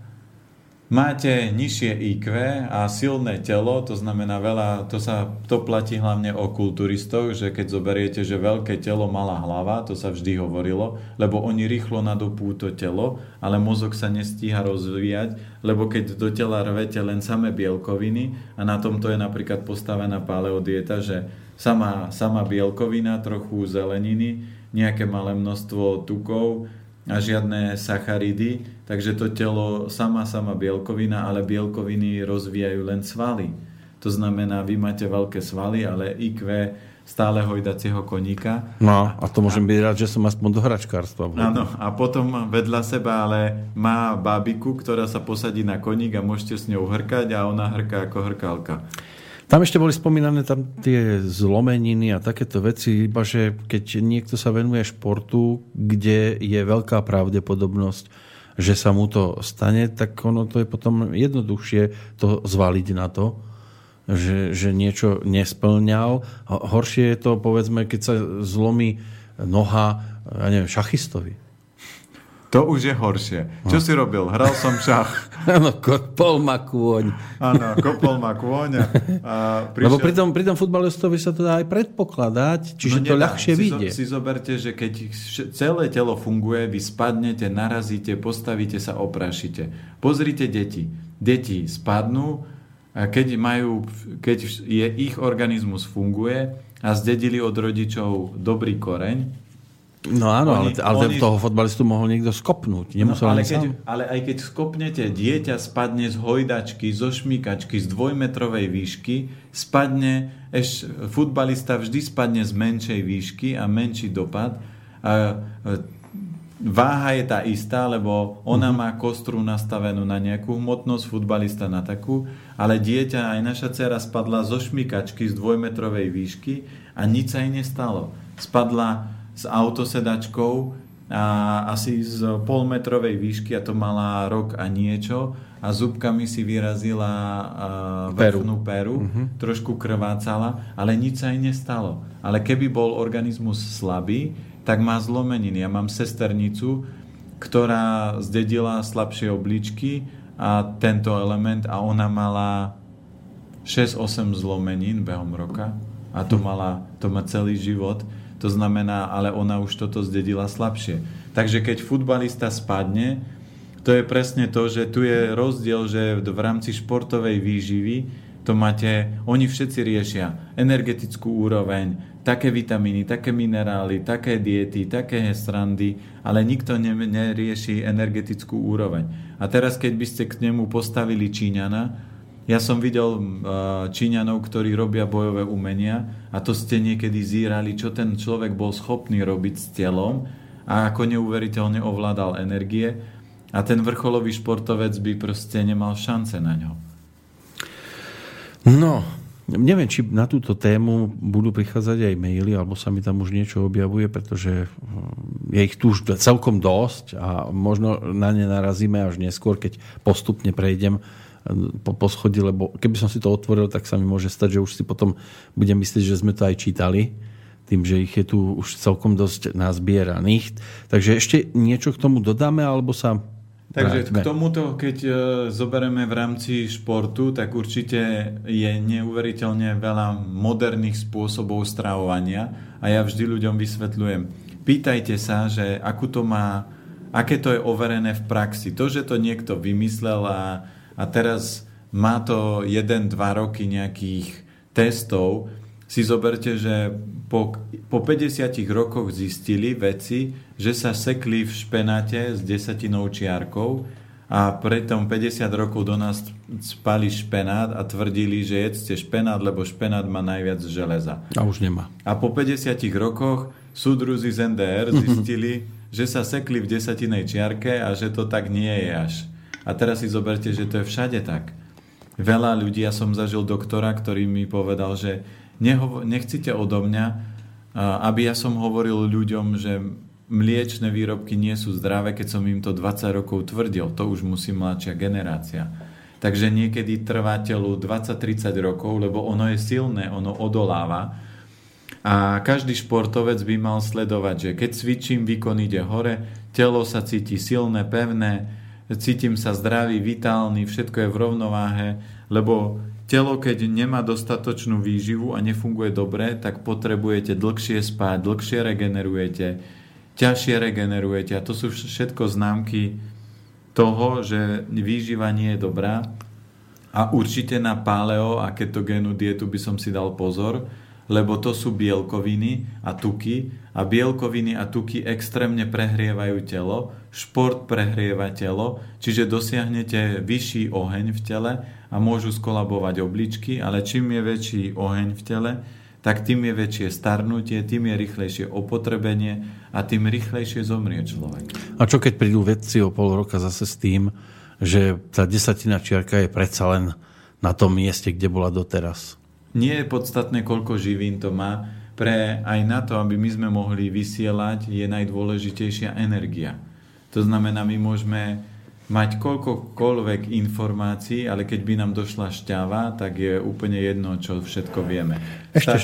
máte nižšie IQ a silné telo, to znamená veľa, to sa to platí hlavne o kulturistoch, že keď zoberiete, že veľké telo, malá hlava, to sa vždy hovorilo, lebo oni rýchlo nadopú to telo, ale mozog sa nestíha rozvíjať, lebo keď do tela rvete len samé bielkoviny a na tomto je napríklad postavená paleodieta, že sama, sama bielkovina, trochu zeleniny, nejaké malé množstvo tukov a žiadne sacharidy, takže to telo sama, sama bielkovina, ale bielkoviny rozvíjajú len svaly. To znamená, vy máte veľké svaly, ale IQ stále hojdacieho koníka. No a to môžem byť rád, že som aspoň do hračkárstva. Áno, a potom vedľa seba ale má bábiku, ktorá sa posadí na koník a môžete s ňou hrkať a ona hrká ako hrkalka. Tam ešte boli spomínané tam tie zlomeniny a takéto veci, iba že keď niekto sa venuje športu, kde je veľká pravdepodobnosť, že sa mu to stane, tak ono to je potom jednoduchšie to zvaliť na to, že, že niečo nesplňal. Horšie je to, povedzme, keď sa zlomí noha, ja neviem, šachistovi to už je horšie. Čo no. si robil? Hral som šach. Áno, kopol ma kôň. Áno, kopol ma kôň. A, prišiel... Lebo pri tom, pri tom futbalistovi sa to dá aj predpokladať, čiže no, to ľahšie si vyjde. Si zoberte, že keď celé telo funguje, vy spadnete, narazíte, postavíte sa, oprašite. Pozrite deti. Deti spadnú, a keď, majú, keď je, ich organizmus funguje a zdedili od rodičov dobrý koreň, No áno, oni, ale, ale oni... toho fotbalistu mohol niekto skopnúť. No, ale, keď, ale aj keď skopnete, dieťa spadne z hojdačky, zo šmíkačky, z dvojmetrovej výšky, spadne, eš, futbalista vždy spadne z menšej výšky a menší dopad. A, váha je tá istá, lebo ona má kostru nastavenú na nejakú hmotnosť, futbalista na takú, ale dieťa, aj naša dcera spadla zo šmikačky z dvojmetrovej výšky a nič sa jej nestalo. Spadla s autosedačkou a asi z polmetrovej výšky a to mala rok a niečo a zubkami si vyrazila vrchnú peru, uh-huh. trošku krvácala, ale nič sa jej nestalo. Ale keby bol organizmus slabý, tak má zlomeniny. Ja mám sesternicu, ktorá zdedila slabšie obličky a tento element a ona mala 6-8 zlomenín behom roka a to, mala, to má celý život to znamená, ale ona už toto zdedila slabšie. Takže keď futbalista spadne, to je presne to, že tu je rozdiel, že v rámci športovej výživy to máte, oni všetci riešia energetickú úroveň, také vitamíny, také minerály, také diety, také srandy, ale nikto nerieši energetickú úroveň. A teraz, keď by ste k nemu postavili Číňana, ja som videl Číňanov, ktorí robia bojové umenia a to ste niekedy zírali, čo ten človek bol schopný robiť s telom a ako neuveriteľne ovládal energie a ten vrcholový športovec by proste nemal šance na ňo. No, Neviem, či na túto tému budú prichádzať aj maily, alebo sa mi tam už niečo objavuje, pretože hm, je ich tu už celkom dosť a možno na ne narazíme až neskôr, keď postupne prejdem po poschodí, lebo keby som si to otvoril, tak sa mi môže stať, že už si potom budem myslieť, že sme to aj čítali tým, že ich je tu už celkom dosť nazbieraných. Takže ešte niečo k tomu dodáme, alebo sa Takže k tomuto, keď e, zoberieme v rámci športu, tak určite je neuveriteľne veľa moderných spôsobov stravovania a ja vždy ľuďom vysvetľujem. Pýtajte sa, že akú to má, aké to je overené v praxi. To, že to niekto vymyslel a, a teraz má to 1-2 roky nejakých testov, si zoberte, že po, po 50 rokoch zistili veci, že sa sekli v špenáte s desatinou čiarkou a pretom 50 rokov do nás spali špenát a tvrdili, že jedzte špenát, lebo špenát má najviac železa. A už nemá. A po 50 rokoch súdruzi z NDR zistili, že sa sekli v desatinej čiarke a že to tak nie je až. A teraz si zoberte, že to je všade tak. Veľa ľudí, ja som zažil doktora, ktorý mi povedal, že nehovo- nechcite odo mňa, aby ja som hovoril ľuďom, že mliečne výrobky nie sú zdravé, keď som im to 20 rokov tvrdil. To už musí mladšia generácia. Takže niekedy trvá telu 20-30 rokov, lebo ono je silné, ono odoláva. A každý športovec by mal sledovať, že keď cvičím, výkon ide hore, telo sa cíti silné, pevné, cítim sa zdravý, vitálny, všetko je v rovnováhe, lebo Telo, keď nemá dostatočnú výživu a nefunguje dobre, tak potrebujete dlhšie spať, dlhšie regenerujete, ťažšie regenerujete. A to sú všetko známky toho, že výživa nie je dobrá. A určite na paleo a ketogénu dietu by som si dal pozor, lebo to sú bielkoviny a tuky a bielkoviny a tuky extrémne prehrievajú telo, šport prehrieva telo, čiže dosiahnete vyšší oheň v tele a môžu skolabovať obličky, ale čím je väčší oheň v tele, tak tým je väčšie starnutie, tým je rýchlejšie opotrebenie a tým rýchlejšie zomrie človek. A čo keď prídu vedci o pol roka zase s tým, že tá desatina čiarka je predsa len na tom mieste, kde bola doteraz? Nie je podstatné, koľko živín to má. Pre aj na to, aby my sme mohli vysielať, je najdôležitejšia energia. To znamená, my môžeme mať koľkokoľvek informácií, ale keď by nám došla šťava, tak je úplne jedno, čo všetko vieme. Ešte, Stač,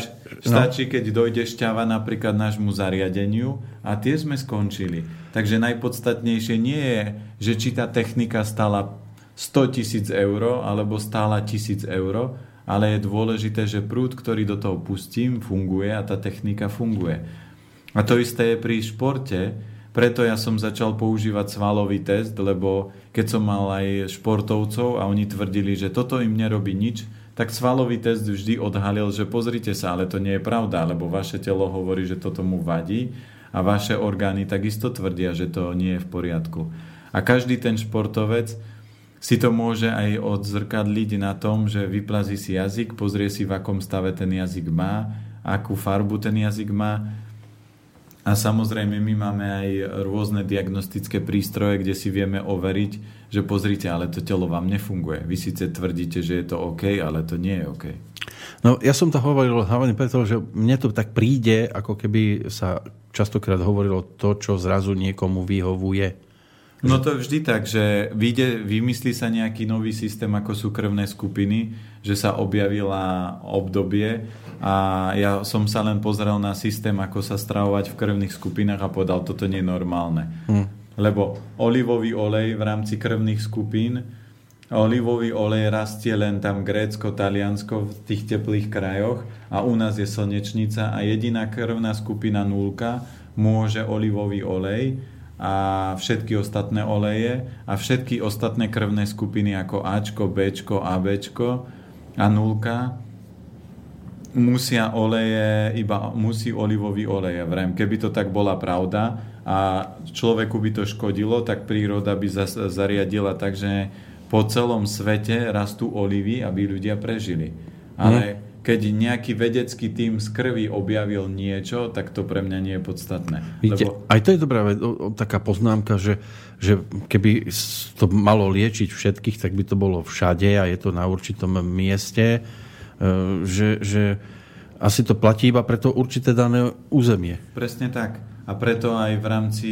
no. Stačí, keď dojde šťava napríklad nášmu zariadeniu a tie sme skončili. Takže najpodstatnejšie nie je, že či tá technika stala 100 tisíc eur alebo stála tisíc eur, ale je dôležité, že prúd, ktorý do toho pustím, funguje a tá technika funguje. A to isté je pri športe, preto ja som začal používať svalový test, lebo keď som mal aj športovcov a oni tvrdili, že toto im nerobí nič, tak svalový test vždy odhalil, že pozrite sa, ale to nie je pravda, lebo vaše telo hovorí, že toto mu vadí a vaše orgány takisto tvrdia, že to nie je v poriadku. A každý ten športovec si to môže aj odzrkadliť na tom, že vyplazí si jazyk, pozrie si, v akom stave ten jazyk má, akú farbu ten jazyk má, a samozrejme my máme aj rôzne diagnostické prístroje, kde si vieme overiť, že pozrite, ale to telo vám nefunguje. Vy síce tvrdíte, že je to OK, ale to nie je OK. No ja som to hovoril hlavne preto, že mne to tak príde, ako keby sa častokrát hovorilo to, čo zrazu niekomu vyhovuje. No to vždy tak, že vyjde, vymyslí sa nejaký nový systém, ako sú krvné skupiny, že sa objavila obdobie, a ja som sa len pozrel na systém, ako sa stravovať v krvných skupinách a povedal, toto nie je normálne. Hmm. Lebo olivový olej v rámci krvných skupín, olivový olej rastie len tam Grécko, Taliansko v tých teplých krajoch a u nás je slnečnica a jediná krvná skupina nulka môže olivový olej a všetky ostatné oleje a všetky ostatné krvné skupiny ako Ačko, Bčko, ABčko a nulka musia oleje, iba musí olivový olej. Ja vrem, keby to tak bola pravda a človeku by to škodilo, tak príroda by zariadila tak, že po celom svete rastú olivy, aby ľudia prežili. Ale mm. Keď nejaký vedecký tým z krvi objavil niečo, tak to pre mňa nie je podstatné. Víte, lebo... Aj to je dobrá taká poznámka, že, že keby to malo liečiť všetkých, tak by to bolo všade a je to na určitom mieste že, že asi to platí iba pre to určité dané územie. Presne tak. A preto aj v rámci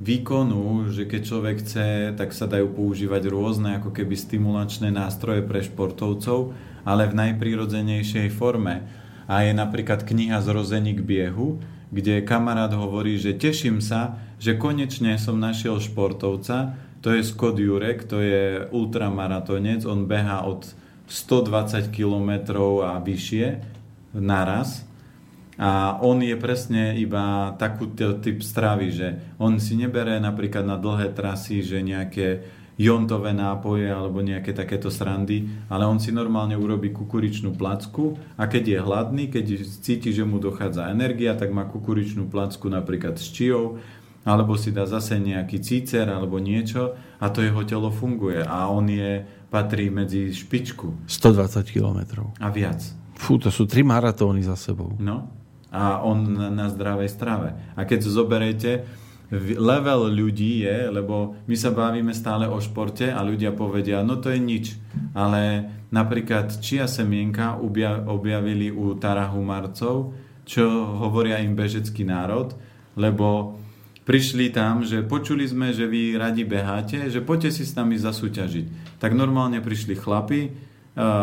výkonu, že keď človek chce, tak sa dajú používať rôzne ako keby stimulačné nástroje pre športovcov, ale v najprirodzenejšej forme. A je napríklad kniha Zrození k biehu, kde kamarát hovorí, že teším sa, že konečne som našiel športovca, to je Scott Jurek, to je ultramaratonec, on beha od 120 km a vyššie naraz. A on je presne iba takú typ stravy, že on si nebere napríklad na dlhé trasy, že nejaké jontové nápoje alebo nejaké takéto srandy, ale on si normálne urobí kukuričnú placku a keď je hladný, keď cíti, že mu dochádza energia, tak má kukuričnú placku napríklad s čijou, alebo si dá zase nejaký cícer alebo niečo a to jeho telo funguje a on je, patrí medzi špičku. 120 km. A viac. Fú, to sú tri maratóny za sebou. No, a on na, na zdravej strave. A keď zoberete, level ľudí je, lebo my sa bavíme stále o športe a ľudia povedia, no to je nič. Ale napríklad čia semienka objavili u Tarahumarcov, čo hovoria im bežecký národ, lebo prišli tam, že počuli sme, že vy radi beháte, že poďte si s nami zasúťažiť. Tak normálne prišli chlapi,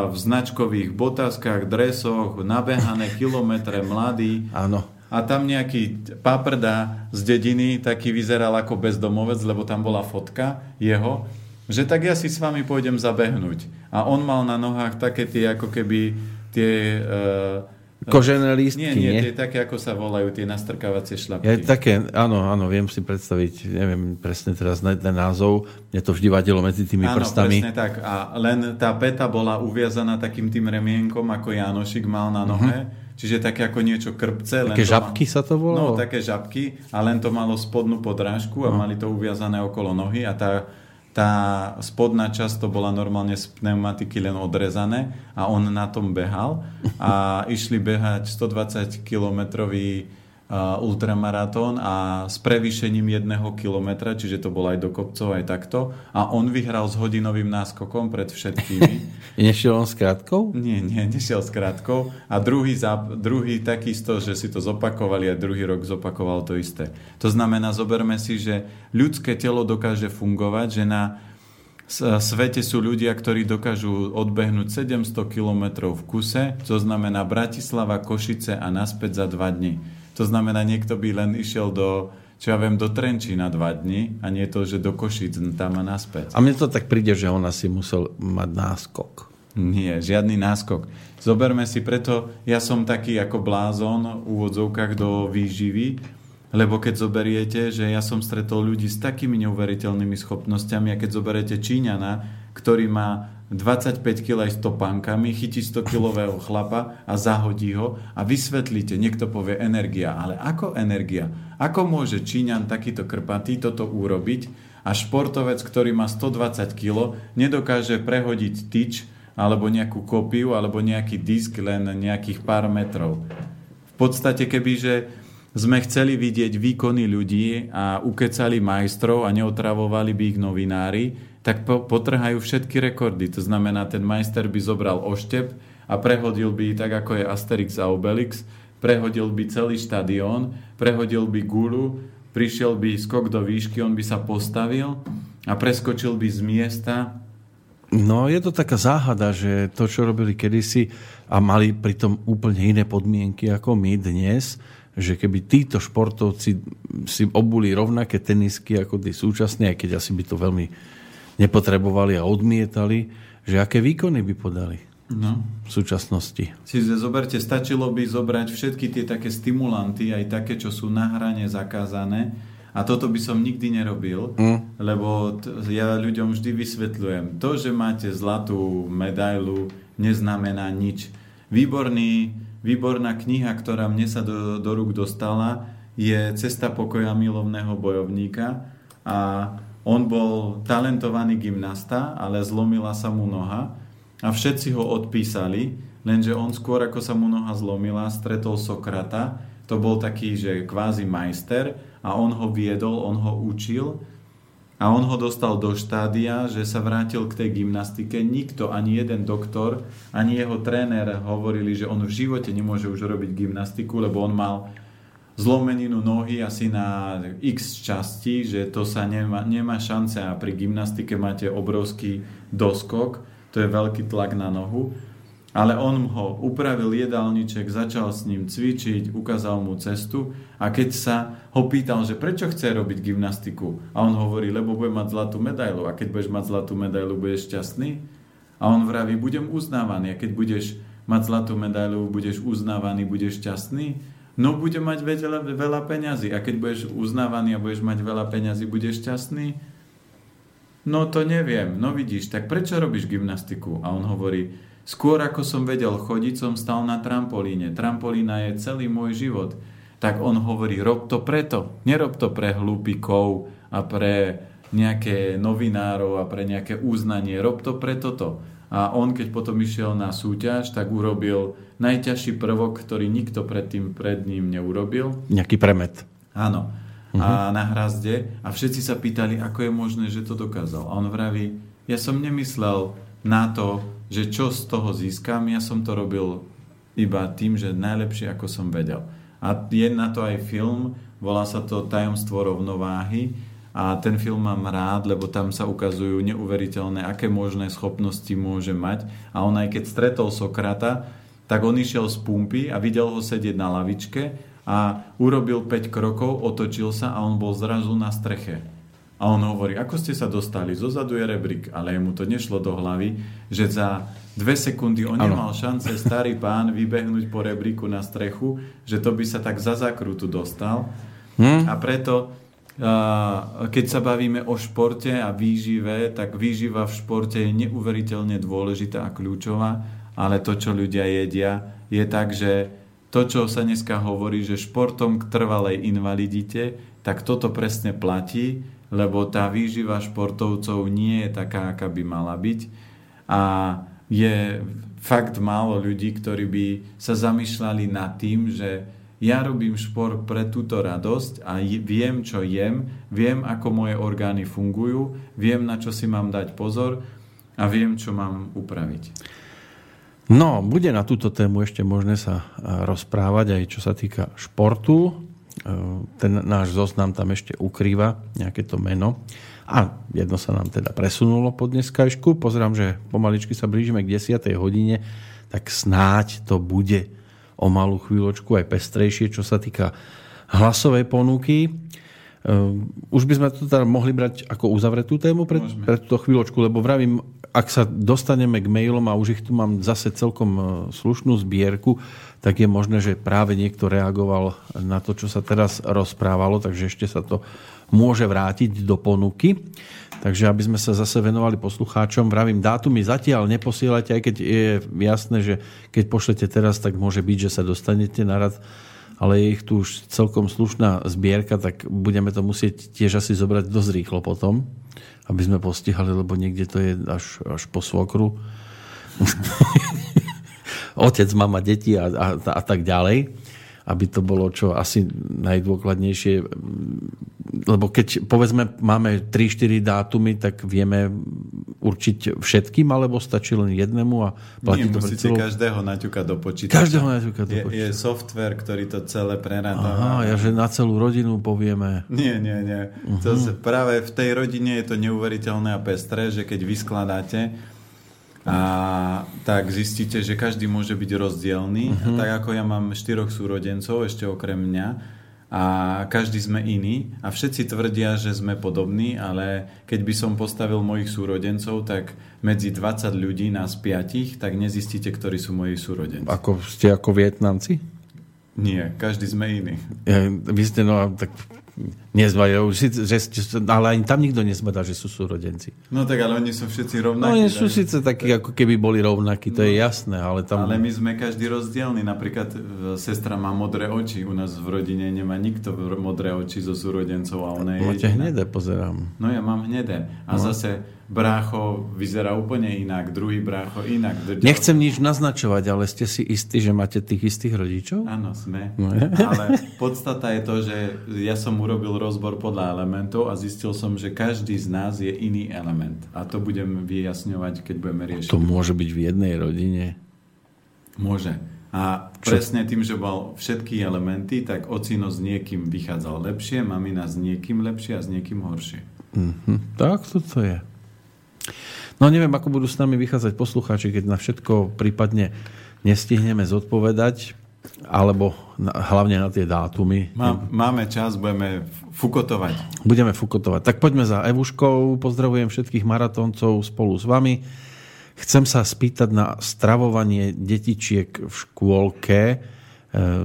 v značkových botaskách, dresoch, nabehané kilometre, mladí. Áno. A tam nejaký paprda z dediny, taký vyzeral ako bezdomovec, lebo tam bola fotka jeho, že tak ja si s vami pôjdem zabehnúť. A on mal na nohách také tie ako keby tie... Uh, Kožené lístky, nie? Nie, nie, tie také, ako sa volajú, tie nastrkávacie šlapky. Je také, áno, áno, viem si predstaviť, neviem presne teraz ten názov, mne to vždy vadilo medzi tými áno, prstami. presne tak. A len tá peta bola uviazaná takým tým remienkom, ako Janošik mal na nohe. Uh-huh. Čiže také ako niečo krpce. Také žabky mal, sa to volalo? No, také žabky a len to malo spodnú podrážku a no. mali to uviazané okolo nohy a tá tá spodná časť to bola normálne z pneumatiky len odrezané a on na tom behal a išli behať 120 kilometrový ultramaratón a s prevýšením jedného kilometra, čiže to bolo aj do kopcov, aj takto. A on vyhral s hodinovým náskokom pred všetkými. nešiel on s krátkou? Nie, nie, nešiel s krátkou. A druhý, zap, druhý takisto, že si to zopakovali a druhý rok zopakoval to isté. To znamená, zoberme si, že ľudské telo dokáže fungovať, že na svete sú ľudia, ktorí dokážu odbehnúť 700 km v kuse, to znamená Bratislava, Košice a naspäť za dva dní. To znamená, niekto by len išiel do, čo ja viem, do Trenčína dva dní a nie to, že do Košic tam a naspäť. A mne to tak príde, že on asi musel mať náskok. Nie, žiadny náskok. Zoberme si preto, ja som taký ako blázon v úvodzovkách do výživy, lebo keď zoberiete, že ja som stretol ľudí s takými neuveriteľnými schopnosťami a keď zoberiete Číňana, ktorý má 25 kg aj s topánkami, chytí 100 kilového chlapa a zahodí ho a vysvetlíte, niekto povie energia, ale ako energia? Ako môže Číňan takýto krpatý toto urobiť a športovec, ktorý má 120 kg, nedokáže prehodiť tyč alebo nejakú kopiu alebo nejaký disk len nejakých pár metrov. V podstate, kebyže sme chceli vidieť výkony ľudí a ukecali majstrov a neotravovali by ich novinári, tak po, potrhajú všetky rekordy. To znamená, ten majster by zobral oštep a prehodil by, tak ako je Asterix a Obelix, prehodil by celý štadión, prehodil by gulu, prišiel by skok do výšky, on by sa postavil a preskočil by z miesta. No je to taká záhada, že to, čo robili kedysi a mali pritom úplne iné podmienky ako my dnes, že keby títo športovci si obuli rovnaké tenisky ako tí súčasní, aj keď asi by to veľmi nepotrebovali a odmietali, že aké výkony by podali no. v súčasnosti. Si zoberte, stačilo by zobrať všetky tie také stimulanty, aj také, čo sú na hrane zakázané, a toto by som nikdy nerobil, mm. lebo t- ja ľuďom vždy vysvetľujem. To, že máte zlatú medailu, neznamená nič. Výborný, výborná kniha, ktorá mne sa do, do rúk dostala, je Cesta pokoja milovného bojovníka a on bol talentovaný gymnasta, ale zlomila sa mu noha a všetci ho odpísali, lenže on skôr ako sa mu noha zlomila, stretol Sokrata, to bol taký, že kvázi majster a on ho viedol, on ho učil a on ho dostal do štádia, že sa vrátil k tej gymnastike. Nikto, ani jeden doktor, ani jeho tréner hovorili, že on v živote nemôže už robiť gymnastiku, lebo on mal zlomeninu nohy asi na x časti, že to sa nemá, nemá šance a pri gymnastike máte obrovský doskok, to je veľký tlak na nohu. Ale on ho upravil jedálniček, začal s ním cvičiť, ukázal mu cestu a keď sa ho pýtal, že prečo chce robiť gymnastiku a on hovorí, lebo bude mať zlatú medailu a keď budeš mať zlatú medailu, budeš šťastný? A on vraví, budem uznávaný a keď budeš mať zlatú medailu, budeš uznávaný, budeš šťastný no bude mať veľa, veľa peňazí a keď budeš uznávaný a budeš mať veľa peňazí, budeš šťastný no to neviem, no vidíš, tak prečo robíš gymnastiku? A on hovorí, Skôr ako som vedel chodiť, som stal na trampolíne. Trampolína je celý môj život. Tak on hovorí, rob to preto. Nerob to pre hlupikov a pre nejaké novinárov a pre nejaké uznanie. Rob to pre toto. A on, keď potom išiel na súťaž, tak urobil najťažší prvok, ktorý nikto predtým pred ním neurobil. Nejaký premet. Áno. Uh-huh. A na hrazde. A všetci sa pýtali, ako je možné, že to dokázal. A on vraví, ja som nemyslel na to, že čo z toho získam, ja som to robil iba tým, že najlepšie ako som vedel. A je na to aj film, volá sa to Tajomstvo rovnováhy a ten film mám rád, lebo tam sa ukazujú neuveriteľné, aké možné schopnosti môže mať. A on aj keď stretol Sokrata, tak on išiel z pumpy a videl ho sedieť na lavičke a urobil 5 krokov, otočil sa a on bol zrazu na streche. A on hovorí, ako ste sa dostali, zozadu je rebrík, ale mu to nešlo do hlavy, že za dve sekundy on ano. nemal šance, starý pán, vybehnúť po rebríku na strechu, že to by sa tak za zakrutu dostal. Hmm. A preto, keď sa bavíme o športe a výžive, tak výživa v športe je neuveriteľne dôležitá a kľúčová, ale to, čo ľudia jedia, je tak, že to, čo sa dneska hovorí, že športom k trvalej invalidite, tak toto presne platí, lebo tá výživa športovcov nie je taká, aká by mala byť. A je fakt málo ľudí, ktorí by sa zamýšľali nad tým, že ja robím šport pre túto radosť a viem, čo jem, viem, ako moje orgány fungujú, viem, na čo si mám dať pozor a viem, čo mám upraviť. No, bude na túto tému ešte možné sa rozprávať aj čo sa týka športu. E, ten náš zoznam tam ešte ukrýva nejaké to meno. A jedno sa nám teda presunulo po dneskajšku. Pozerám, že pomaličky sa blížime k 10. hodine, tak snáď to bude o malú chvíľočku aj pestrejšie, čo sa týka hlasovej ponuky. Uh, už by sme to teda mohli brať ako uzavretú tému pre, pre túto chvíľočku, lebo vravím, ak sa dostaneme k mailom a už ich tu mám zase celkom e, slušnú zbierku, tak je možné, že práve niekto reagoval na to, čo sa teraz rozprávalo, takže ešte sa to môže vrátiť do ponuky. Takže aby sme sa zase venovali poslucháčom, vravím, dátumy zatiaľ neposielate, aj keď je jasné, že keď pošlete teraz, tak môže byť, že sa dostanete na rad, ale je ich tu už celkom slušná zbierka, tak budeme to musieť tiež asi zobrať dosť rýchlo potom, aby sme postihali, lebo niekde to je až, až po svokru. otec, mama, deti a, a, a tak ďalej aby to bolo čo asi najdôkladnejšie. Lebo keď povedzme máme 3-4 dátumy, tak vieme určiť všetkým, alebo stačí len jednému a platí Nie, to musíte celú... každého naťukať do počítača. Každého naťukať do počítača. Je, je software, ktorý to celé preráta. Aha, ja že na celú rodinu povieme. Nie, nie, nie. Uh-huh. To práve v tej rodine je to neuveriteľné a pestré, že keď vyskladáte a tak zistíte, že každý môže byť rozdielný. Uh-huh. Tak ako ja mám štyroch súrodencov ešte okrem mňa a každý sme iný a všetci tvrdia, že sme podobní, ale keď by som postavil mojich súrodencov, tak medzi 20 ľudí nás piatich, tak nezistíte, ktorí sú moji súrodenci. Ako ste ako Vietnamci? Nie, každý sme iný. Ja, vy ste, no, tak nezbadajú, že, ale ani tam nikto nezbadá, že sú súrodenci. No tak ale oni sú všetci rovnakí. No oni sú síce takí, ako keby boli rovnakí, to no, je jasné, ale tam... Ale my sme každý rozdielný, napríklad e, sestra má modré oči, u nás v rodine nemá nikto modré oči zo súrodencov a ona je Máte hnedé, pozerám. No ja mám hnedé. A no. zase brácho vyzerá úplne inak, druhý brácho inak. Nechcem nič naznačovať, ale ste si istí, že máte tých istých rodičov? Áno, sme. No, ale podstata je to, že ja som urobil rozbor podľa elementov a zistil som, že každý z nás je iný element. A to budem vyjasňovať, keď budeme riešiť. To môže byť v jednej rodine? Môže. A presne tým, že mal všetky elementy, tak ocino s niekým vychádzal lepšie, mamina s niekým lepšie a s niekým horšie. Mm-hmm. Tak toto je. No neviem, ako budú s nami vychádzať poslucháči, keď na všetko prípadne nestihneme zodpovedať, alebo na, hlavne na tie dátumy. Má, máme čas, budeme fukotovať. Budeme fukotovať. Tak poďme za Evuškou. Pozdravujem všetkých maratóncov spolu s vami. Chcem sa spýtať na stravovanie detičiek v škôlke. E,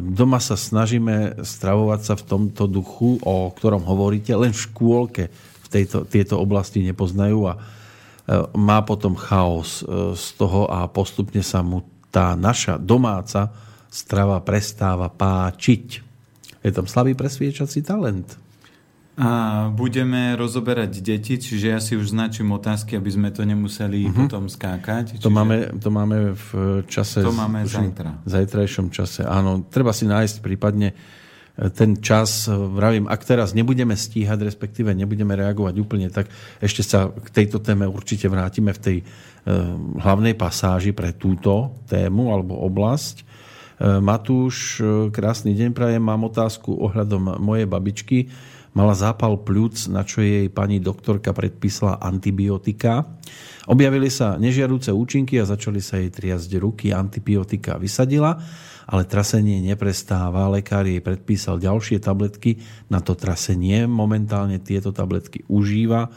doma sa snažíme stravovať sa v tomto duchu, o ktorom hovoríte, len v škôlke v tejto, tieto oblasti nepoznajú a má potom chaos e, z toho a postupne sa mu tá naša domáca strava prestáva páčiť. Je tam slabý presviečací talent. A budeme rozoberať deti, čiže ja si už značím otázky, aby sme to nemuseli uh-huh. potom skákať. Čiže... To, máme, to máme v čase... To máme zajtra. V zajtrajšom čase, áno. Treba si nájsť prípadne ten čas, vravím, ak teraz nebudeme stíhať, respektíve nebudeme reagovať úplne, tak ešte sa k tejto téme určite vrátime v tej e, hlavnej pasáži pre túto tému alebo oblasť. E, Matúš, krásny deň prajem, mám otázku ohľadom mojej babičky. Mala zápal pľúc, na čo jej pani doktorka predpísala antibiotika. Objavili sa nežiaduce účinky a začali sa jej triasť ruky. Antibiotika vysadila ale trasenie neprestáva. Lekár jej predpísal ďalšie tabletky na to trasenie. Momentálne tieto tabletky užíva,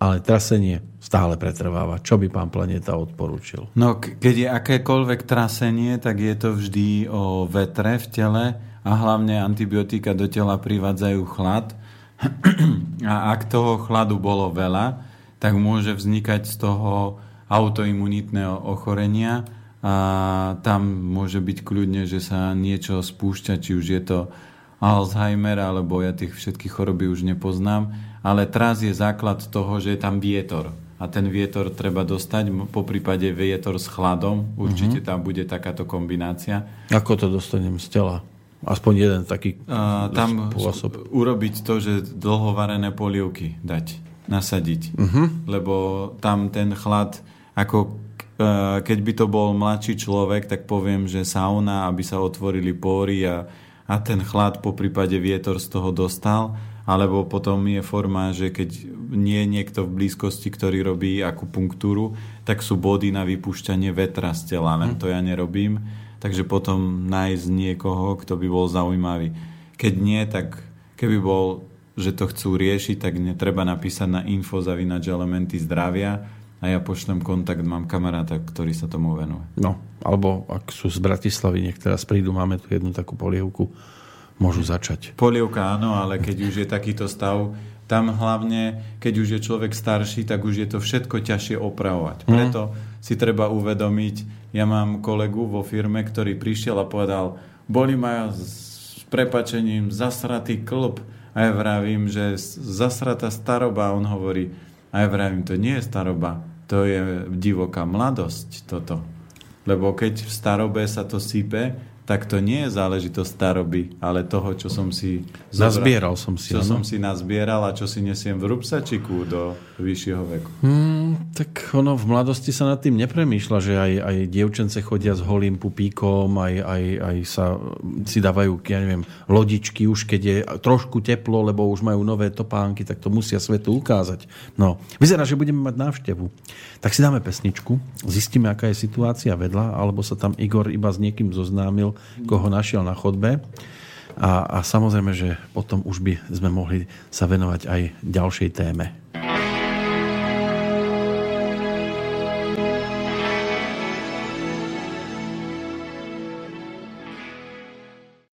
ale trasenie stále pretrváva. Čo by pán Planeta odporúčil? No, keď je akékoľvek trasenie, tak je to vždy o vetre v tele a hlavne antibiotika do tela privádzajú chlad. A ak toho chladu bolo veľa, tak môže vznikať z toho autoimunitného ochorenia a tam môže byť kľudne, že sa niečo spúšťa, či už je to Alzheimer, alebo ja tých všetkých choroby už nepoznám, ale tras je základ toho, že je tam vietor. A ten vietor treba dostať, po prípade vietor s chladom, určite uh-huh. tam bude takáto kombinácia. Ako to dostanem z tela? Aspoň jeden taký uh, Tam spôsob. urobiť to, že dlhovarené polievky dať, nasadiť. Uh-huh. Lebo tam ten chlad, ako keď by to bol mladší človek, tak poviem, že sauna, aby sa otvorili póry a, a ten chlad po prípade vietor z toho dostal. Alebo potom je forma, že keď nie je niekto v blízkosti, ktorý robí akupunktúru, tak sú body na vypúšťanie vetra z tela, len hm. to ja nerobím. Takže potom nájsť niekoho, kto by bol zaujímavý. Keď nie, tak keby bol, že to chcú riešiť, tak netreba napísať na info zavinač elementy zdravia a ja pošlem kontakt, mám kamaráta, ktorý sa tomu venuje. No, alebo ak sú z Bratislavy, nech teraz prídu, máme tu jednu takú polievku, môžu začať. Polievka áno, ale keď už je takýto stav, tam hlavne, keď už je človek starší, tak už je to všetko ťažšie opravovať. Mhm. Preto si treba uvedomiť, ja mám kolegu vo firme, ktorý prišiel a povedal, boli ma s prepačením zasratý klb. A ja vravím, že zasratá staroba, on hovorí, a ja vravím, to nie je staroba, to je divoká mladosť toto. Lebo keď v starobe sa to sype, tak to nie je záležitosť staroby, ale toho, čo som si... Nazbieral som si, Čo ano? som si nazbieral a čo si nesiem v rúbsačiku do vyššieho veku. Hmm, tak ono v mladosti sa nad tým nepremýšľa, že aj, aj dievčence chodia s holým pupíkom, aj, aj, aj sa si dávajú, ja neviem, lodičky už keď je trošku teplo, lebo už majú nové topánky, tak to musia svetu ukázať. No, vyzerá, že budeme mať návštevu. Tak si dáme pesničku, zistíme, aká je situácia vedľa, alebo sa tam Igor iba s niekým zoznámil, koho našiel na chodbe. A, a samozrejme, že potom už by sme mohli sa venovať aj ďalšej téme.